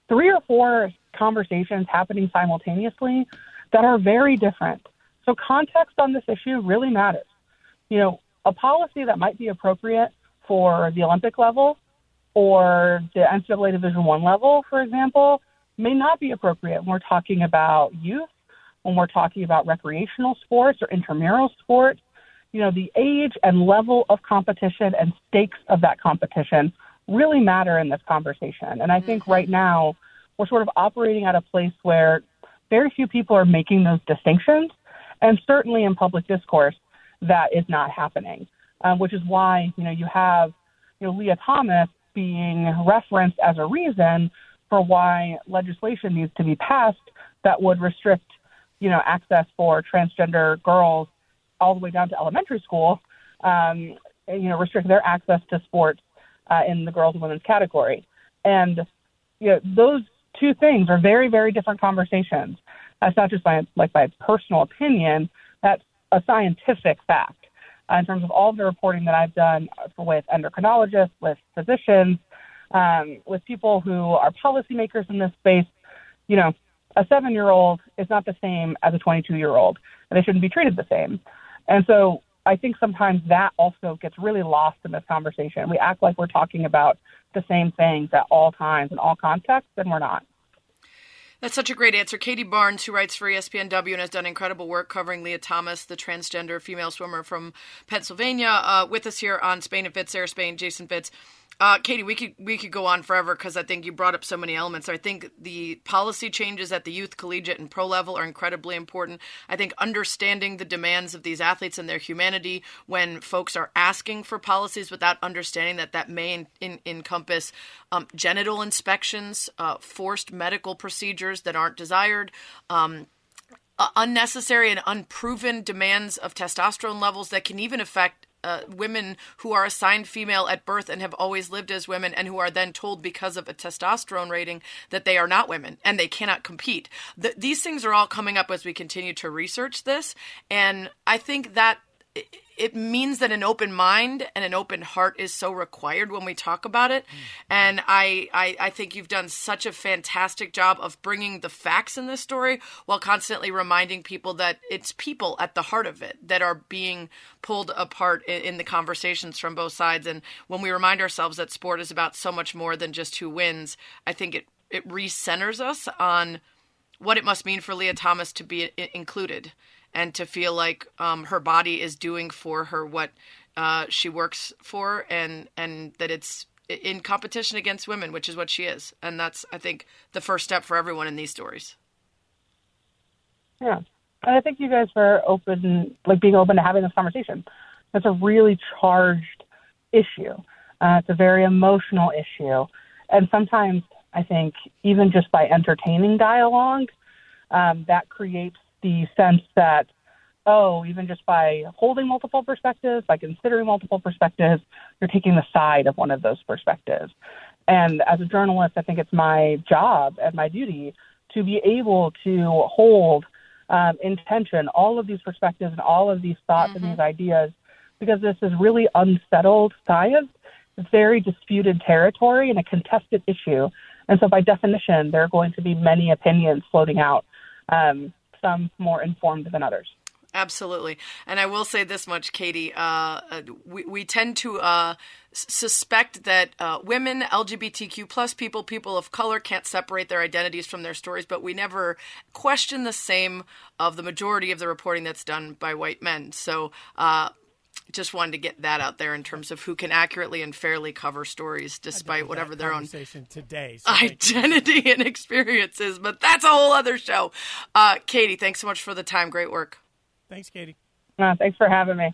three or four conversations happening simultaneously that are very different. So context on this issue really matters. You know, a policy that might be appropriate for the Olympic level or the NCAA Division One level, for example, may not be appropriate when we're talking about youth, when we're talking about recreational sports or intramural sports. You know, the age and level of competition and stakes of that competition really matter in this conversation. And I think right now we're sort of operating at a place where very few people are making those distinctions. And certainly in public discourse, that is not happening, um, which is why, you know, you have, you know, Lia Thomas being referenced as a reason for why legislation needs to be passed that would restrict, you know, access for transgender girls all the way down to elementary school, um, you know, restrict their access to sports uh, in the girls and women's category. And, you know, those two things are very, very different conversations. That's not just my, like my personal opinion. That's a scientific fact. Uh, in terms of all the reporting that I've done with endocrinologists, with physicians, um, with people who are policymakers in this space, you know, a seven year old is not the same as a 22 year old, and they shouldn't be treated the same. And so I think sometimes that also gets really lost in this conversation. We act like we're talking about the same things at all times in all contexts, and we're not. That's such a great answer. Katie Barnes, who writes for ESPNW and has done incredible work covering Lia Thomas, the transgender female swimmer from Pennsylvania, uh, with us here on Spain and Fitz, Sarah Spain, Jason Fitz. Uh, Katie, we could we could go on forever because I think you brought up so many elements. I think the policy changes at the youth, collegiate, and pro level are incredibly important. I think understanding the demands of these athletes and their humanity when folks are asking for policies without understanding that that may in, in, encompass um, genital inspections, uh, forced medical procedures that aren't desired. Um, uh, unnecessary and unproven demands of testosterone levels that can even affect uh, women who are assigned female at birth and have always lived as women and who are then told because of a testosterone rating that they are not women and they cannot compete. The, these things are all coming up as we continue to research this. And I think that it means that an open mind and an open heart is so required when we talk about it. Mm. And I, I, I, think you've done such a fantastic job of bringing the facts in this story while constantly reminding people that it's people at the heart of it that are being pulled apart in, in the conversations from both sides. And when we remind ourselves that sport is about so much more than just who wins, I think it, it recenters us on what it must mean for Lia Thomas to be included and to feel like um, her body is doing for her what uh, she works for, and and that it's in competition against women, which is what she is, and that's I think the first step for everyone in these stories. Yeah, and I think you guys are open, like being open to having this conversation. that's a really charged issue. Uh, it's a very emotional issue, and sometimes I think even just by entertaining dialogue, um, that creates the sense that, oh, even just by holding multiple perspectives, by considering multiple perspectives, you're taking the side of one of those perspectives. And as a journalist, I think it's my job and my duty to be able to hold um, in tension all of these perspectives and all of these thoughts mm-hmm. and these ideas because this is really unsettled science. It's very disputed territory and a contested issue. And so, by definition, there are going to be many opinions floating out. Um, some more informed than others. Absolutely. And I will say this much, Katie. Uh, uh we, we tend to uh, suspect that uh, women, LGBTQ plus people, people of color can't separate their identities from their stories, but we never question the same of the majority of the reporting that's done by white men. So uh, just wanted to get that out there in terms of who can accurately and fairly cover stories despite whatever their own today, so identity [laughs] and experiences. But that's a whole other show. Uh, Katie, thanks so much for the time. Great work. Thanks, Katie. Uh, thanks for having me.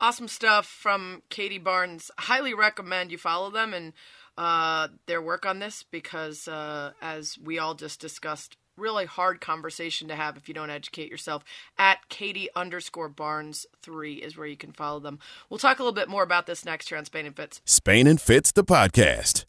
Awesome stuff from Katie Barnes. Highly recommend you follow them and uh, their work on this because, uh, as we all just discussed, really hard conversation to have if you don't educate yourself. At Katie underscore Barnes three is where you can follow them. We'll talk a little bit more about this next here on Spain and Fitz. Spain and Fitz, the podcast.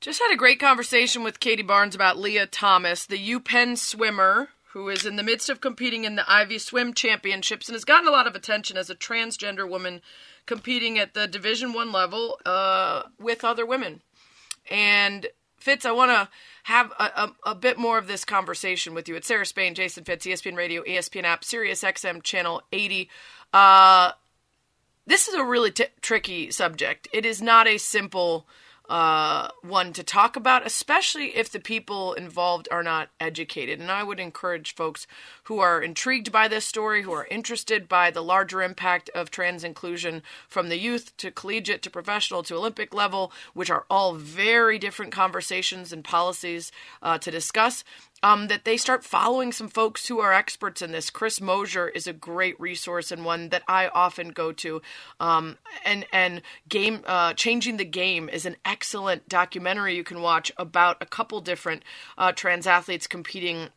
Just had a great conversation with Katie Barnes about Lia Thomas, the UPenn swimmer who is in the midst of competing in the Ivy Swim Championships and has gotten a lot of attention as a transgender woman competing at the Division One level uh, with other women. And Fitz, I want to have a, a, a, bit more of this conversation with you. It's Sarah Spain, Jason Fitz, ESPN Radio, ESPN app, Sirius XM channel 80. Uh, this is a really t- tricky subject. It is not a simple uh, one to talk about, especially if the people involved are not educated. And I would encourage folks who are intrigued by this story, who are interested by the larger impact of trans inclusion from the youth to collegiate to professional to Olympic level, which are all very different conversations and policies uh, to discuss um, that they start following some folks who are experts in this. Chris Mosier is a great resource and one that I often go to. Um, and and game uh, changing the game is an excellent documentary you can watch about a couple different uh, trans athletes competing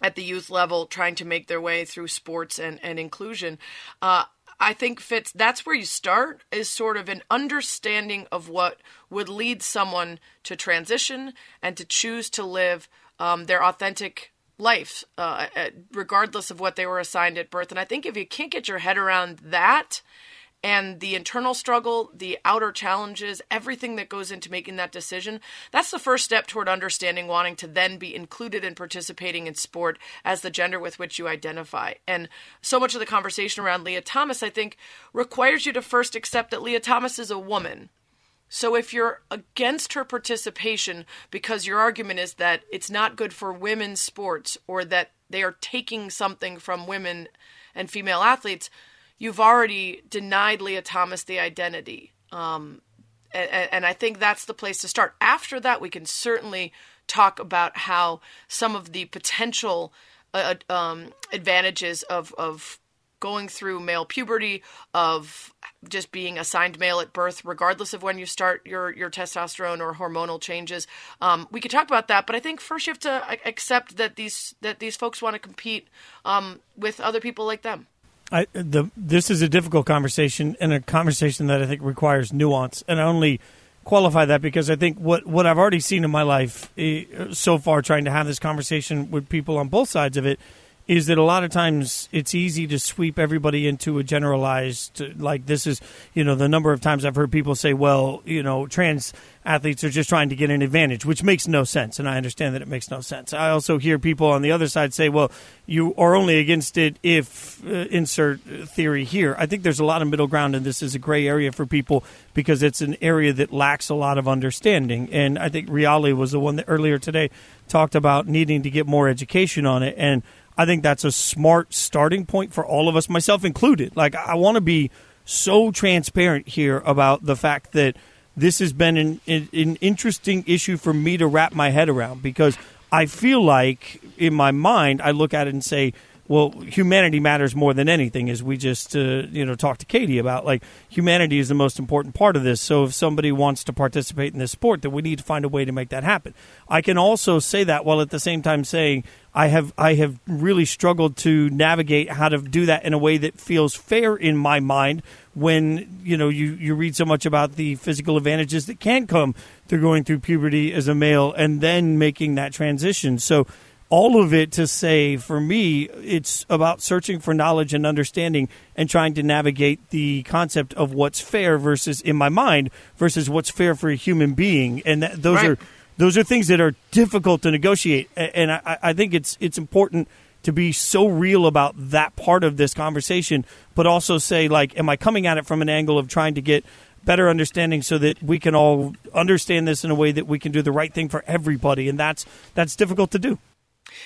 at the youth level, trying to make their way through sports and and inclusion. Uh, I think Fitz that's where you start is sort of an understanding of what would lead someone to transition and to choose to live um, their authentic life, uh, regardless of what they were assigned at birth. And I think if you can't get your head around that and the internal struggle, the outer challenges, everything that goes into making that decision, that's the first step toward understanding wanting to then be included in participating in sport as the gender with which you identify. And so much of the conversation around Lia Thomas, I think, requires you to first accept that Lia Thomas is a woman so if you're against her participation because your argument is that it's not good for women's sports or that they are taking something from women and female athletes, you've already denied Lia Thomas the identity. Um, and, and I think that's the place to start. After that, we can certainly talk about how some of the potential uh, um, advantages of, of going through male puberty, of just being assigned male at birth, regardless of when you start your, your testosterone or hormonal changes. Um, we could talk about that, but I think first you have to accept that these that these folks want to compete um, with other people like them. I, the, this is a difficult conversation and a conversation that I think requires nuance, and I only qualify that because I think what, what I've already seen in my life eh, so far, trying to have this conversation with people on both sides of it, is that a lot of times it's easy to sweep everybody into a generalized like this is you know the number of times I've heard people say well you know trans athletes are just trying to get an advantage which makes no sense and I understand that it makes no sense. I also hear people on the other side say well you are only against it if uh, insert theory here. I think there's a lot of middle ground and this is a gray area for people because it's an area that lacks a lot of understanding and I think Reale was the one that earlier today talked about needing to get more education on it and I think that's a smart starting point for all of us, myself included. Like, I want to be so transparent here about the fact that this has been an, an interesting issue for me to wrap my head around because I feel like in my mind, I look at it and say, well, humanity matters more than anything, as we just uh, you know talked to Katie about. Like humanity is the most important part of this. So if somebody wants to participate in this sport, then we need to find a way to make that happen. I can also say that while at the same time saying I have I have really struggled to navigate how to do that in a way that feels fair in my mind. When you know you you read so much about the physical advantages that can come through going through puberty as a male and then making that transition. So all of it to say for me it's about searching for knowledge and understanding and trying to navigate the concept of what's fair versus in my mind versus what's fair for a human being. And that, those right. are those are things that are difficult to negotiate. And I, I think it's it's important to be so real about that part of this conversation but also say like am i coming at it from an angle of trying to get better understanding so that we can all understand this in a way that we can do the right thing for everybody? And that's that's difficult to do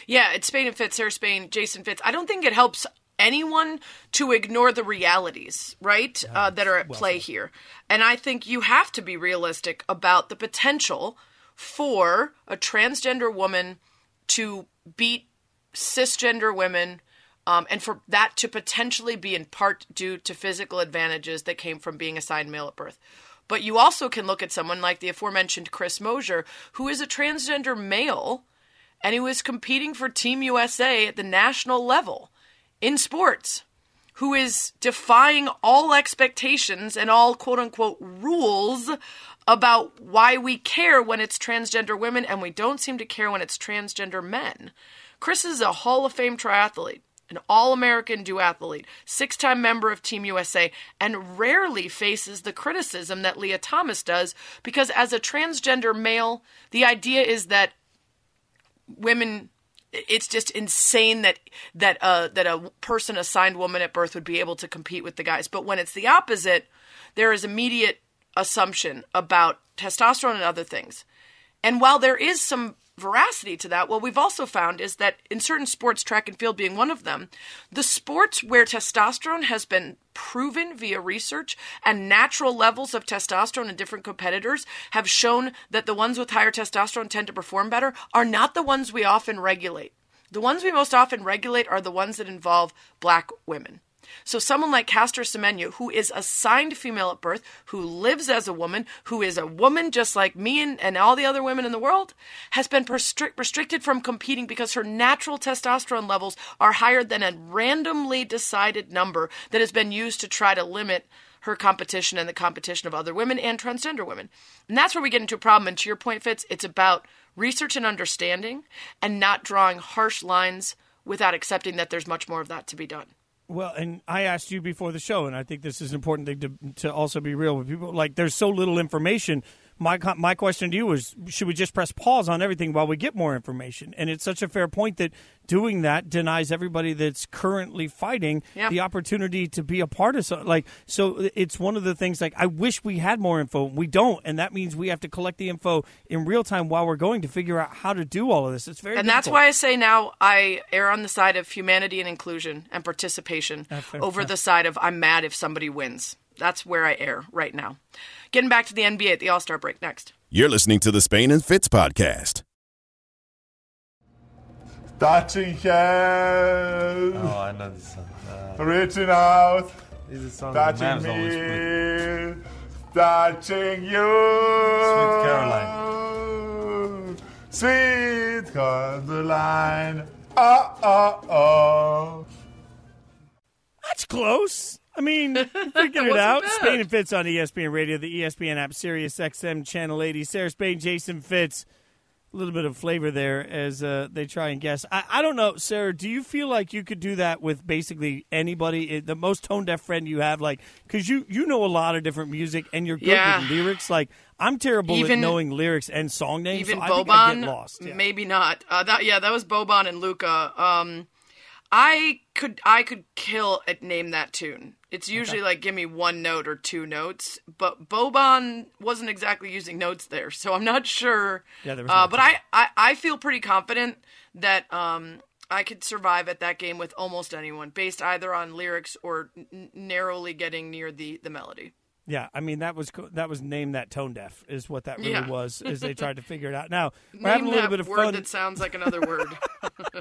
yeah, it's Spain and Fitz, Sarah Spain, Jason Fitz. I don't think it helps anyone to ignore the realities, right, uh, that are at well play said. here. And I think you have to be realistic about the potential for a transgender woman to beat cisgender women. Um, and for that to potentially be in part due to physical advantages that came from being assigned male at birth. But you also can look at someone like the aforementioned Chris Mosier, who is a transgender male and who is competing for Team USA at the national level in sports, who is defying all expectations and all quote unquote rules about why we care when it's transgender women and we don't seem to care when it's transgender men. Chris is a Hall of Fame triathlete, an All American duathlete, six time member of Team USA, and rarely faces the criticism that Lia Thomas does because, as a transgender male, the idea is that women it's just insane that that uh, that a person assigned woman at birth would be able to compete with the guys. But when it's the opposite, there is immediate assumption about testosterone and other things. And while there is some veracity to that, what we've also found is that in certain sports, track and field being one of them, the sports where testosterone has been proven via research and natural levels of testosterone in different competitors have shown that the ones with higher testosterone tend to perform better are not the ones we often regulate. The ones we most often regulate are the ones that involve black women. So someone like Caster Semenya, who is assigned female at birth, who lives as a woman, who is a woman just like me and, and all the other women in the world, has been restric- restricted from competing because her natural testosterone levels are higher than a randomly decided number that has been used to try to limit her competition and the competition of other women and transgender women. And that's where we get into a problem. And to your point, Fitz, it's about research and understanding and not drawing harsh lines without accepting that there's much more of that to be done. Well, and I asked you before the show, and I think this is an important thing to to also be real with people. Like, there's so little information my my question to you is should we just press pause on everything while we get more information? And it's such a fair point that doing that denies everybody that's currently fighting yeah. the opportunity to be a part of something like so it's one of the things like i wish we had more info. We don't. And that means we have to collect the info in real time while we're going to figure out how to do all of this. It's very and difficult. that's why i say now i err on the side of humanity and inclusion and participation over the side of i'm mad if somebody wins. That's where I err right now. Getting back to the NBA at the All Star break next. You're listening to the Spain and Fitz podcast. Touching hands. Oh, I know this song. Uh, reaching out. this is a song that touching me. Touching you. Sweet Caroline. Sweet Caroline. Oh, oh, oh. That's close. I mean, [laughs] figured it out. Bad. Spain and Fitz on ESPN Radio, the ESPN app, Sirius XM Channel 80. Sarah Spain, Jason Fitz. A little bit of flavor there as uh, they try and guess. I, I don't know, Sarah. Do you feel like you could do that with basically anybody? The most tone deaf friend you have, like, because you you know a lot of different music and you're good yeah. with lyrics. Like, I'm terrible even, at knowing lyrics and song names. Even so Boban, lost. Yeah. maybe not. Uh, that yeah, that was Boban and Luka. Um, I could I could kill at name that tune. It's usually okay. like give me one note or two notes, but Boban wasn't exactly using notes there, so I'm not sure. Yeah, there was. Uh, but I, I I feel pretty confident that um I could survive at that game with almost anyone, based either on lyrics or n- narrowly getting near the the melody. Yeah, I mean that was that was named that tone deaf is what that really yeah. was as they tried to figure it out. [laughs] Now we're Name having a little bit of word fun. that sounds like another word. [laughs] uh,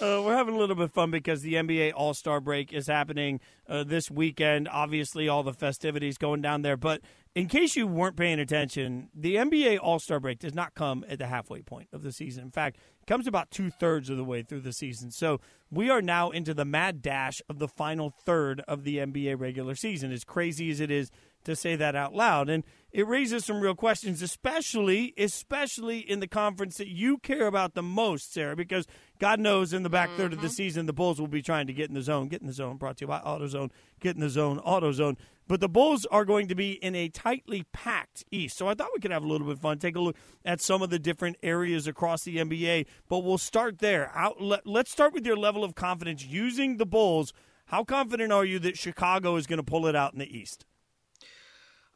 we're having a little bit of fun because the NBA All Star break is happening uh, this weekend. Obviously, all the festivities going down there. But in case you weren't paying attention, the NBA All Star break does not come at the halfway point of the season. In fact, it comes about two thirds of the way through the season. So we are now into the mad dash of the final third of the NBA regular season. As crazy as it is to say that out loud. And it raises some real questions, especially especially in the conference that you care about the most, Sarah, because God knows in the back mm-hmm. third of the mm-hmm. season the Bulls will be trying to get in the zone, get in the zone, brought to you by AutoZone, get in the zone, AutoZone. But the Bulls are going to be in a tightly packed East. So I thought we could have a little bit of fun, take a look at some of the different areas across the NBA. But we'll start there. Out, let, let's start with your level of confidence using the Bulls. How confident are you that Chicago is going to pull it out in the East?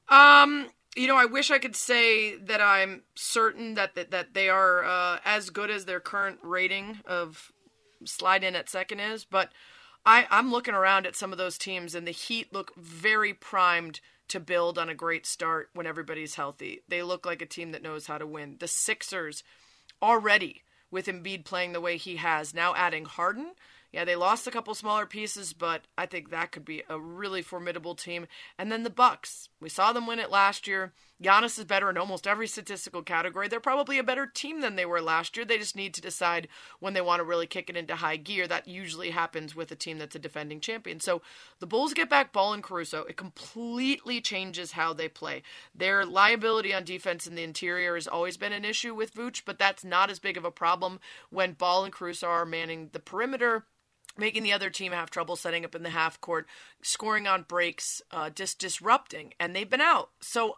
Um, you know, I wish I could say that I'm certain that that, that they are uh, as good as their current rating of slide in at second is, but I, I'm looking around at some of those teams, and the Heat look very primed to build on a great start when everybody's healthy. They look like a team that knows how to win. The Sixers already with Embiid playing the way he has, now adding Harden yeah, they lost a couple smaller pieces, but I think that could be a really formidable team. And then the Bucks. We saw them win it last year. Giannis is better in almost every statistical category. They're probably a better team than they were last year. They just need to decide when they want to really kick it into high gear. That usually happens with a team that's a defending champion. So the Bulls get back Ball and Caruso. It completely changes how they play. Their liability on defense in the interior has always been an issue with Vooch, but that's not as big of a problem when Ball and Caruso are manning the perimeter making the other team have trouble setting up in the half court, scoring on breaks, uh, just disrupting, and they've been out. So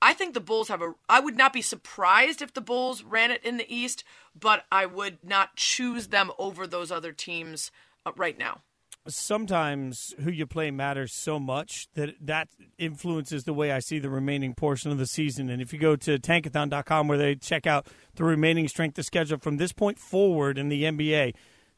I think the Bulls have a. I would not be surprised if the Bulls ran it in the East, but I would not choose them over those other teams uh, right now. sometimes who you play matters so much that that influences the way I see the remaining portion of the season. And if you go to tankathon.com where they check out the remaining strength of schedule from this point forward in the NBA,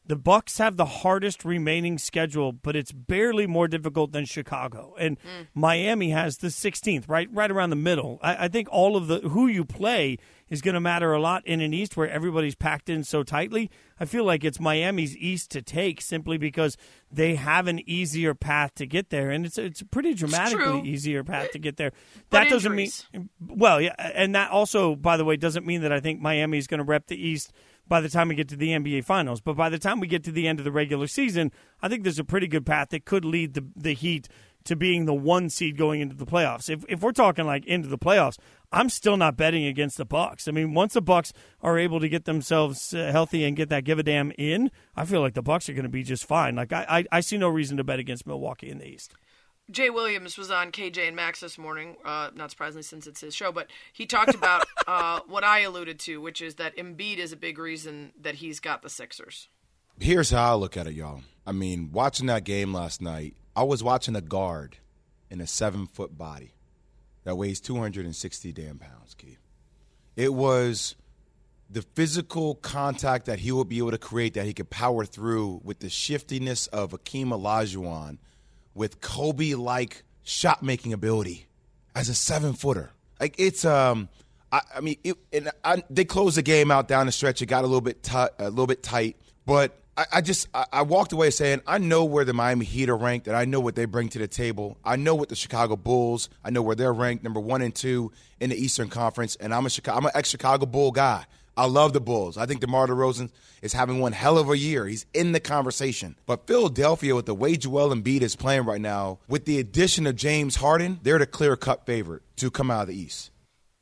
the Bucks have the hardest remaining schedule, but it's barely more difficult than Chicago. And hmm. Miami has the 16th, right, right around the middle. I, I think all of the who you play is going to matter a lot in an East where everybody's packed in so tightly. I feel like it's Miami's East to take simply because they have an easier path to get there, and it's it's a pretty dramatically easier path to get there. But that doesn't injuries. mean well, yeah, and that also, by the way, doesn't mean that I think Miami is going to rep the East by the time we get to the NBA Finals. But by the time we get to the end of the regular season, I think there's a pretty good path that could lead the the Heat to being the one seed going into the playoffs. If if we're talking like into the playoffs, I'm still not betting against the Bucks. I mean, once the Bucks are able to get themselves uh, healthy and get that give a damn in, I feel like the Bucks are going to be just fine. Like I, I I see no reason to bet against Milwaukee in the East. Jay Williams was on KJ and Max this morning, uh, not surprisingly since it's his show, but he talked about [laughs] uh, what I alluded to, which is that Embiid is a big reason that he's got the Sixers. Here's how I look at it, y'all. I mean, watching that game last night, I was watching a guard in a seven foot body that weighs 260 damn pounds, Keith. It was the physical contact that he would be able to create that he could power through with the shiftiness of Akeem Olajuwon with Kobe like shot making ability as a seven footer. Like it's um I, I mean it, and I, they closed the game out down the stretch. It got a little bit tight, a little bit tight, but I, just I, walked away saying I know where the Miami Heat are ranked, and I know what they bring to the table. I know what the Chicago Bulls. I know where they're ranked, number one and two in the Eastern Conference, and I'm a Chicago, I'm an ex Chicago Bull guy. I love the Bulls. I think DeMar DeRozan is having one hell of a year. He's in the conversation. But Philadelphia, with the way Joel Embiid is playing right now, with the addition of James Harden, they're the clear-cut favorite to come out of the East.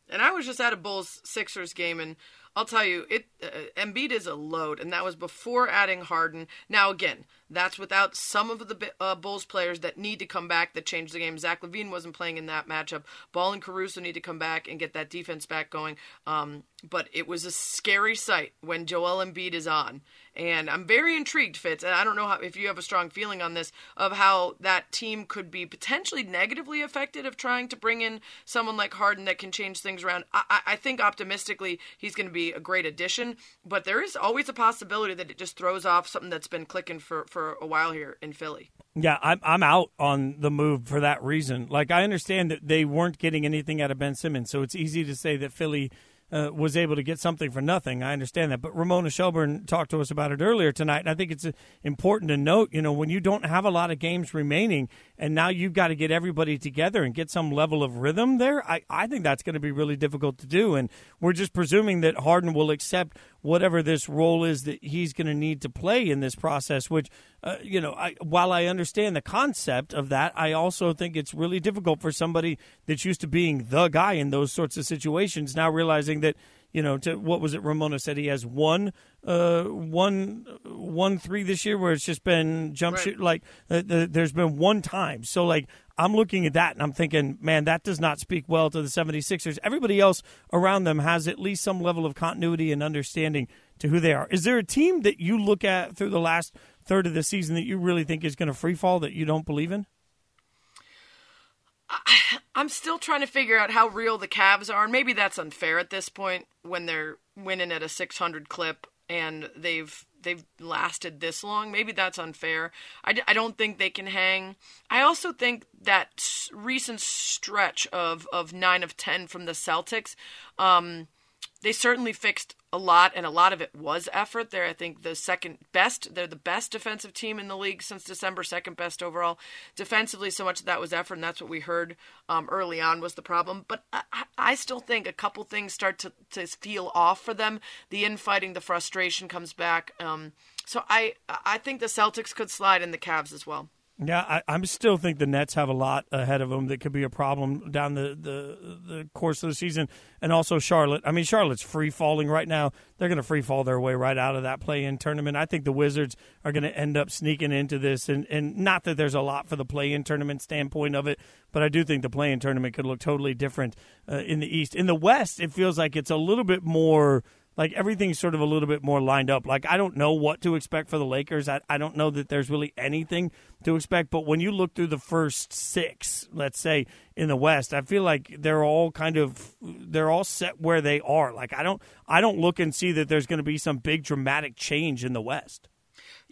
And I was just at a Bulls Sixers game, and I'll tell you, it uh, Embiid is a load, and that was before adding Harden. Now again, that's without some of the uh, Bulls players that need to come back that change the game. Zach LaVine wasn't playing in that matchup. Ball and Caruso need to come back and get that defense back going. Um, but it was a scary sight when Joel Embiid is on. And I'm very intrigued, Fitz, and I don't know how, if you have a strong feeling on this, of how that team could be potentially negatively affected of trying to bring in someone like Harden that can change things around. I, I, think optimistically he's going to be a great addition, but there is always a possibility that it just throws off something that's been clicking for, for a while here in Philly. Yeah, I'm I'm out on the move for that reason. Like I understand that they weren't getting anything out of Ben Simmons, so it's easy to say that Philly uh, was able to get something for nothing. I understand that, but Ramona Shelburne talked to us about it earlier tonight, and I think it's uh, important to note. You know, when you don't have a lot of games remaining, and now you've got to get everybody together and get some level of rhythm there, I I think that's going to be really difficult to do. And we're just presuming that Harden will accept whatever this role is that he's going to need to play in this process. Which, uh, you know, I, while I understand the concept of that, I also think it's really difficult for somebody that's used to being the guy in those sorts of situations now realizing that. You know, to what was it? Ramona said he has one, uh, one, one three this year where it's just been jump Right. shoot. Like uh, the, there's been one time. So like I'm looking at that and I'm thinking, man, that does not speak well to the 76ers. Everybody else around them has at least some level of continuity and understanding to who they are. Is there a team that you look at through the last third of the season that you really think is going to free fall that you don't believe in? I'm still trying to figure out how real the Cavs are, and maybe that's unfair at this point when they're winning at a 600 clip and they've they've lasted this long. Maybe that's unfair. I, don't think they can hang. I also think that recent stretch of of nine of ten from the Celtics. Um, they certainly fixed a lot, and a lot of it was effort. They're, I think, the second best. They're the best defensive team in the league since December, second best overall. Defensively, so much of that was effort, and that's what we heard um, early on was the problem. But I, I- I still think a couple things start to, to feel off for them. The infighting, the frustration comes back. Um, so I I think the Celtics could slide in the Cavs as well. Yeah, I, I still think the Nets have a lot ahead of them that could be a problem down the, the, the course of the season. And also Charlotte. I mean, Charlotte's free falling right now. They're going to free fall their way right out of that play in tournament. I think the Wizards are going to end up sneaking into this. And, and not that there's a lot for the play in tournament standpoint of it, but I do think the play in tournament could look totally different uh, in the East. In the West, it feels like it's a little bit more like everything's sort of a little bit more lined up. Like I don't know what to expect for the Lakers. I, I don't know that there's really anything to expect. But when you look through the first six, let's say in the West, I feel like they're all kind of they're all set where they are. Like I don't I don't look and see that there's going to be some big dramatic change in the West.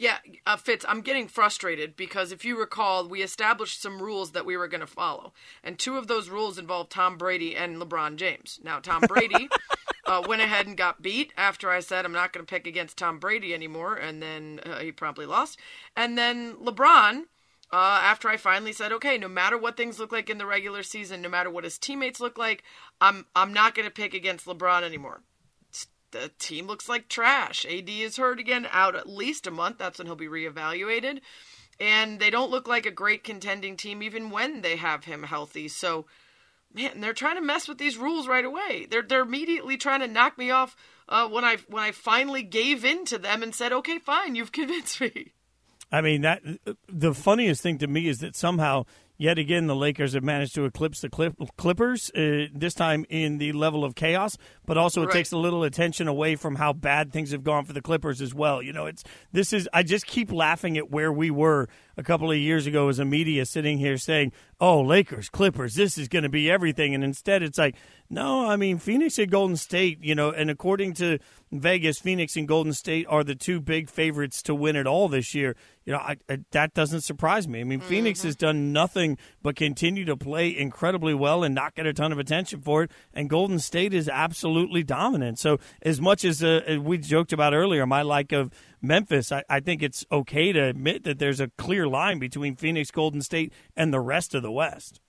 Yeah, uh, Fitz, I'm getting frustrated because if you recall, we established some rules that we were going to follow. And two of those rules involved Tom Brady and LeBron James. Now, Tom Brady [laughs] uh, went ahead and got beat after I said I'm not going to pick against Tom Brady anymore, and then uh, he promptly lost. And then LeBron. Uh, after I finally said, okay, no matter what things look like in the regular season, no matter what his teammates look like, I'm I'm not going to pick against LeBron anymore the team looks like trash. AD is hurt again, out at least a month. That's when he'll be reevaluated. And they don't look like a great contending team even when they have him healthy. So, man, they're trying to mess with these rules right away. They're they're immediately trying to knock me off uh, when I when I finally gave in to them and said, "Okay, fine, you've [laughs] convinced me." I mean that the funniest thing to me is that somehow yet again the Lakers have managed to eclipse the Clip- Clippers uh, this time in the level of chaos, but also it Right. takes a little attention away from how bad things have gone for the Clippers as well. You know, it's this is I just keep laughing at where we were a couple of years ago as a media sitting here saying, "Oh, Lakers, Clippers, this is going to be everything," and instead it's like, no, I mean Phoenix and Golden State, you know, and according to Vegas, Phoenix and Golden State are the two big favorites to win it all this year. You know, I, I, that doesn't surprise me. I mean, Phoenix has done nothing but continue to play incredibly well and not get a ton of attention for it, and Golden State is absolutely dominant. So, as much as uh, we joked about earlier, my like of Memphis, I, I think it's okay to admit that there's a clear line between Phoenix, Golden State, and the rest of the West.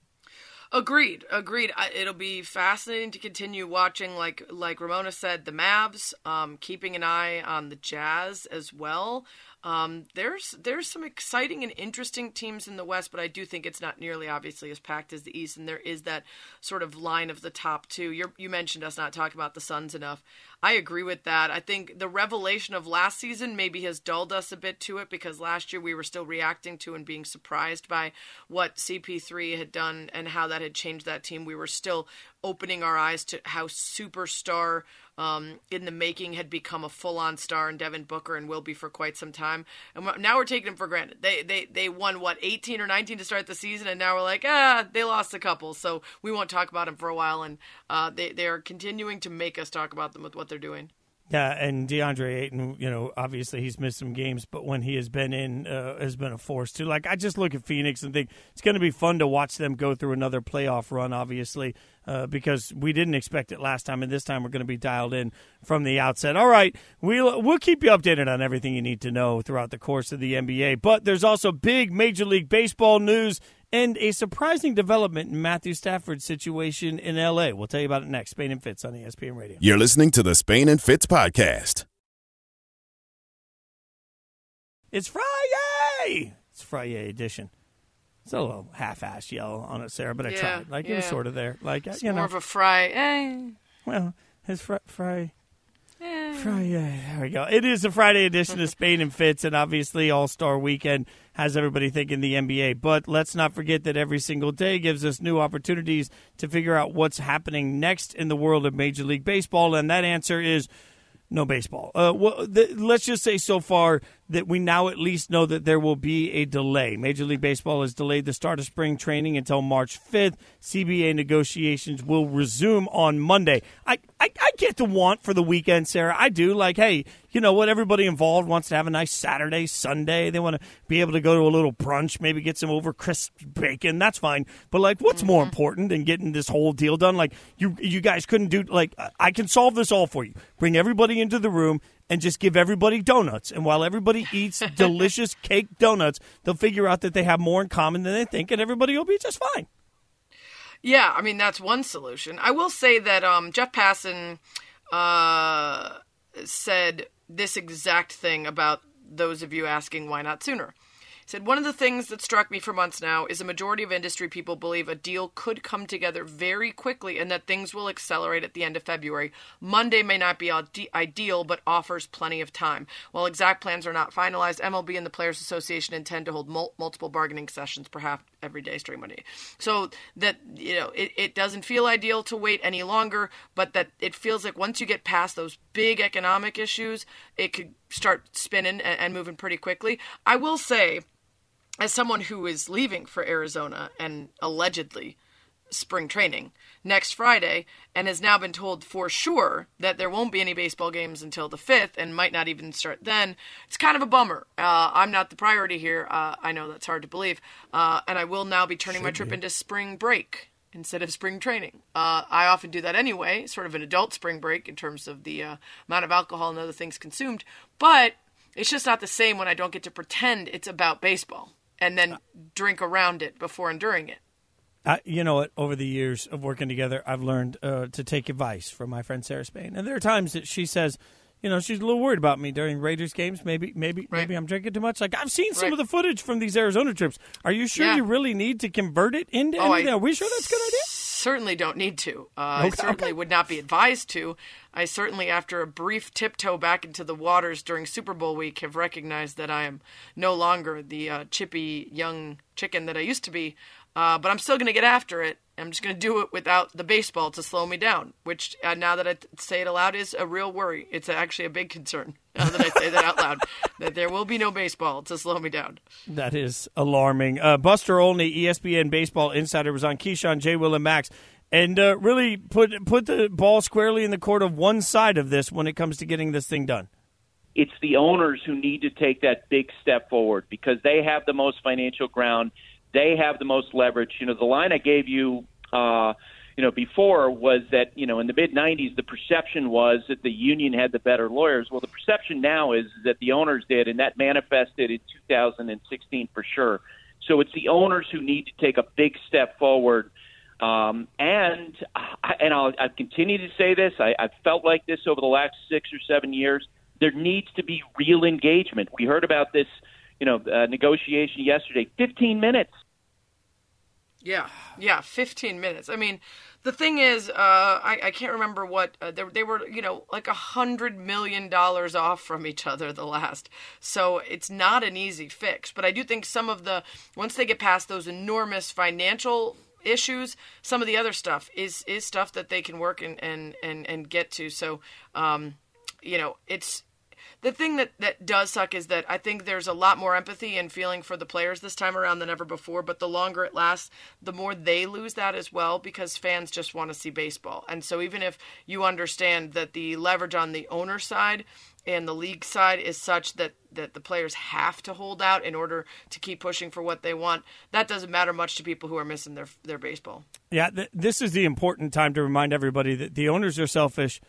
Agreed, agreed. It'll be fascinating to continue watching, like like Ramona said, the Mavs. Um, keeping an eye on the Jazz as well. Um, there's there's some exciting and interesting teams in the West, but I do think it's not nearly obviously as packed as the East, and there is that sort of line of the top two. You're, you mentioned us not talking about the Suns enough. I agree with that. I think the revelation of last season maybe has dulled us a bit to it because last year we were still reacting to and being surprised by what CP3 had done and how that had changed that team. We were still opening our eyes to how superstar um, in the making had become a full-on star in Devin Booker and will be for quite some time. And now we're taking him for granted. They they they won what 18 or 19 to start the season, and now we're like, ah, they lost a couple, so we won't talk about him for a while. And uh, they they are continuing to make us talk about them with what they're doing. Yeah, and DeAndre Ayton, you know, obviously he's missed some games, but when he has been in, uh, has been a force too. Like I just look at Phoenix and think it's going to be fun to watch them go through another playoff run. Obviously, uh, because we didn't expect it last time, and this time we're going to be dialed in from the outset. All right, we'll we'll keep you updated on everything you need to know throughout the course of the NBA. But there's also big Major League Baseball news and a surprising development in Matthew Stafford's situation in LA. We'll tell you about it next. Spain and Fitz on ESPN Radio. You're listening to the Spain and Fitz podcast. It's Friday. It's Friday edition. It's a little half-ass yell on it, Sarah, but I Yeah, tried. Like it was sort of there. Like It's you more know, of a fry. Well, it's fr- Friday. Friday. There we go. It is a Friday edition of Spain and Fitz, and obviously All Star Weekend has everybody thinking the NBA. But let's not forget that every single day gives us new opportunities to figure out what's happening next in the world of Major League Baseball, and that answer is no baseball. Uh, well, let's just say so far that we now at least know that there will be a delay. Major League Baseball has delayed the start of spring training until March 5th. CBA negotiations will resume on Monday. I, I, I get the want for the weekend, Sarah. I do. Like, hey, you know what? Everybody involved wants to have a nice Saturday, Sunday. They want to be able to go to a little brunch, maybe get some over crisp bacon. That's fine. But like, what's more mm-hmm. important than getting this whole deal done? Like, you you guys couldn't do like I can solve this all for you. Bring everybody into the room and just give everybody donuts. And while everybody eats [laughs] delicious cake donuts, they'll figure out that they have more in common than they think, and everybody will be just fine. Yeah, I mean that's one solution. I will say that um, Jeff Passan uh, said this exact thing about those of you asking why not sooner. Said one of the things that struck me for months now is a majority of industry people believe a deal could come together very quickly and that things will accelerate at the end of February. Monday may not be ideal, but offers plenty of time. While exact plans are not finalized, MLB and the Players Association intend to hold mul- multiple bargaining sessions, perhaps every day starting Monday. So that you know, it, it doesn't feel ideal to wait any longer, but that it feels like once you get past those big economic issues, it could start spinning and, and moving pretty quickly. I will say as someone who is leaving for Arizona and allegedly spring training next Friday and has now been told for sure that there won't be any baseball games until the 5th and might not even start then, it's kind of a bummer. Uh, I'm not the priority here. Uh, I know that's hard to believe. Uh, and I will now be turning my trip into spring break instead of spring training. Uh, I often do that anyway, sort of an adult spring break in terms of the uh, amount of alcohol and other things consumed. But it's just not the same when I don't get to pretend it's about baseball and then drink around it before and during it. Uh, you know what? Over the years of working together, I've learned uh, to take advice from my friend Sarah Spain. And there are times that she says, you know, she's a little worried about me during Raiders games. Maybe, maybe, Right. maybe I'm drinking too much. Like I've seen some Right. of the footage from these Arizona trips. Are you sure Yeah. you really need to convert it into Oh, I- anything? Are we sure that's a good idea? Certainly don't need to. Uh, I certainly okay. would not be advised to. I certainly, after a brief tiptoe back into the waters during Super Bowl week, have recognized that I am no longer the uh, chippy young chicken that I used to be. Uh, but I'm still going to get after it. I'm just going to do it without the baseball to slow me down, which uh, now that I t- say it aloud is a real worry. It's actually a big concern [laughs] now that I say that out loud, [laughs] that there will be no baseball to slow me down. That is alarming. Uh, Buster Olney, ESPN baseball insider, was on Keyshawn, J. Will, and Max, and uh, really put put the ball squarely in the court of one side of this when it comes to getting this thing done. it's the owners who need to take that big step forward because they have the most financial ground. They have the most leverage. You know, the line I gave you, uh, you know, before was that you know in the mid '90s the perception was that the union had the better lawyers. Well, the perception now is that the owners did, and that manifested in 2016 for sure. So it's the owners who need to take a big step forward. Um, and and I'll, I'll continue to say this. I, I've felt like this over the last six or seven years. There needs to be real engagement. We heard about this, you know, uh, negotiation yesterday. Fifteen minutes. Yeah, yeah, 15 minutes. I mean, the thing is, uh, I, I can't remember what uh, they, they were, you know, like a hundred million dollars off from each other the last. So it's not an easy fix. But I do think some of the once they get past those enormous financial issues, some of the other stuff is is stuff that they can work and and and, and get to. So, um, you know, it's the thing that, that does suck is that I think there's a lot more empathy and feeling for the players this time around than ever before. But the longer it lasts, the more they lose that as well because fans just want to see baseball. And so even if you understand that the leverage on the owner side and the league side is such that, that the players have to hold out in order to keep pushing for what they want, that doesn't matter much to people who are missing their their baseball. Yeah, th- this is the important time to remind everybody that the owners are selfish,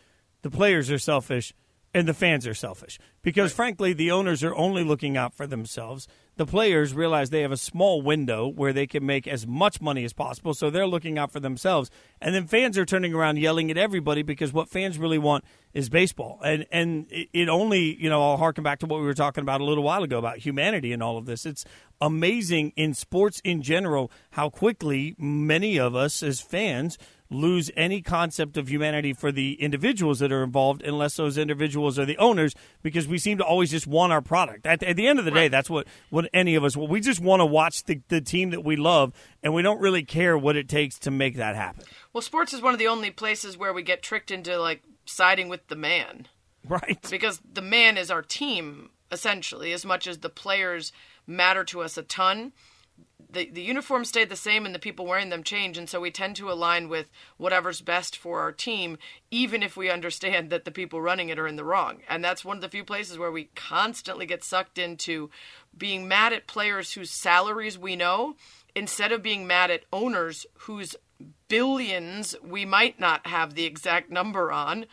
the players are selfish, and the fans are selfish. Because frankly, the owners are only looking out for themselves. The players realize they have a small window where they can make as much money as possible, so they're looking out for themselves. And then fans are turning around yelling at everybody because what fans really want is baseball. And and it, it only, you know, I'll harken back to what we were talking about a little while ago about humanity and all of this. It's amazing in sports in general how quickly many of us as fans lose any concept of humanity for the individuals that are involved unless those individuals are the owners because we seem to always just want our product. At, at the end of the day that's what, what any of us we just want to watch the, the team that we love and we don't really care what it takes to make that happen. Well, sports is one of the only places where we get tricked into like siding with the man. right. Because the man is our team essentially as much as the players matter to us a ton the, the uniforms stay the same and the people wearing them change and so we tend to align with whatever's best for our team even if we understand that the people running it are in the wrong and that's one of the few places where we constantly get sucked into being mad at players whose salaries we know instead of being mad at owners whose billions we might not have the exact number on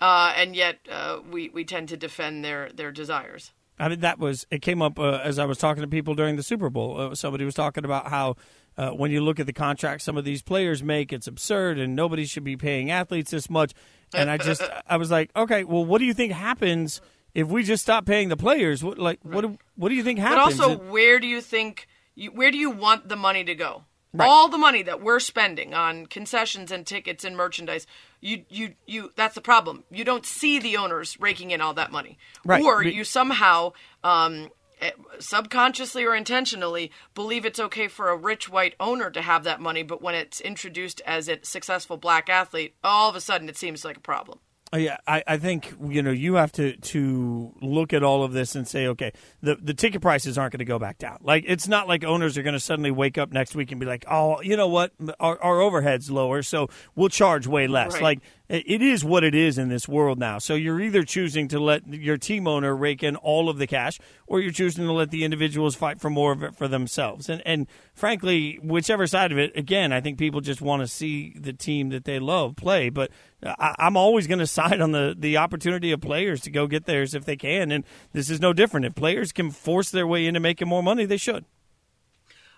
uh, and yet uh, we we tend to defend their their desires. I mean, that was it came up uh, as I was talking to people during the Super Bowl. Uh, somebody was talking about how uh, when you look at the contracts some of these players make, it's absurd, and nobody should be paying athletes this much. And I just, [laughs] I was like, okay, well, what do you think happens if we just stop paying the players, what like what do, what do you think happens? But also, where do you think you, where do you want the money to go? Right. All the money that we're spending on concessions and tickets and merchandise, you you you that's the problem. You don't see the owners raking in all that money. Right. Or you somehow um eh, subconsciously or intentionally believe it's okay for a rich white owner to have that money, but when it's introduced as a successful black athlete, all of a sudden it seems like a problem. Yeah, I, I think you know you have to to look at all of this and say, okay, the the ticket prices aren't going to go back down. Like it's not like owners are going to suddenly wake up next week and be like, oh, you know what, our, our overhead's lower, so we'll charge way less. Right. Like it it is what it is in this world now. So you're either choosing to let your team owner rake in all of the cash, or you're choosing to let the individuals fight for more of it for themselves. And and frankly, whichever side of it, again, I think people just want to see the team that they love play. But I, I'm always going to side on the the opportunity of players to go get theirs if they can. And this is no different. If players can force their way into making more money, they should.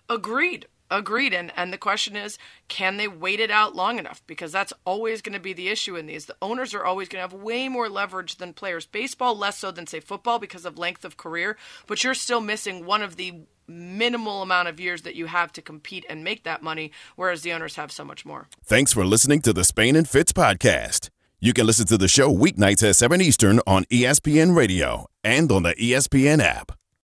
Agreed. Agreed. And and the question is, can they wait it out long enough? Because that's always going to be the issue in these. The owners are always going to have way more leverage than players. Baseball less so than say football because of length of career, but you're still missing one of the minimal amount of years that you have to compete and make that money, whereas the owners have so much more. Thanks for listening to the Spain and Fitz podcast. You can listen to the show weeknights at 7 Eastern on ESPN Radio and on the ESPN app.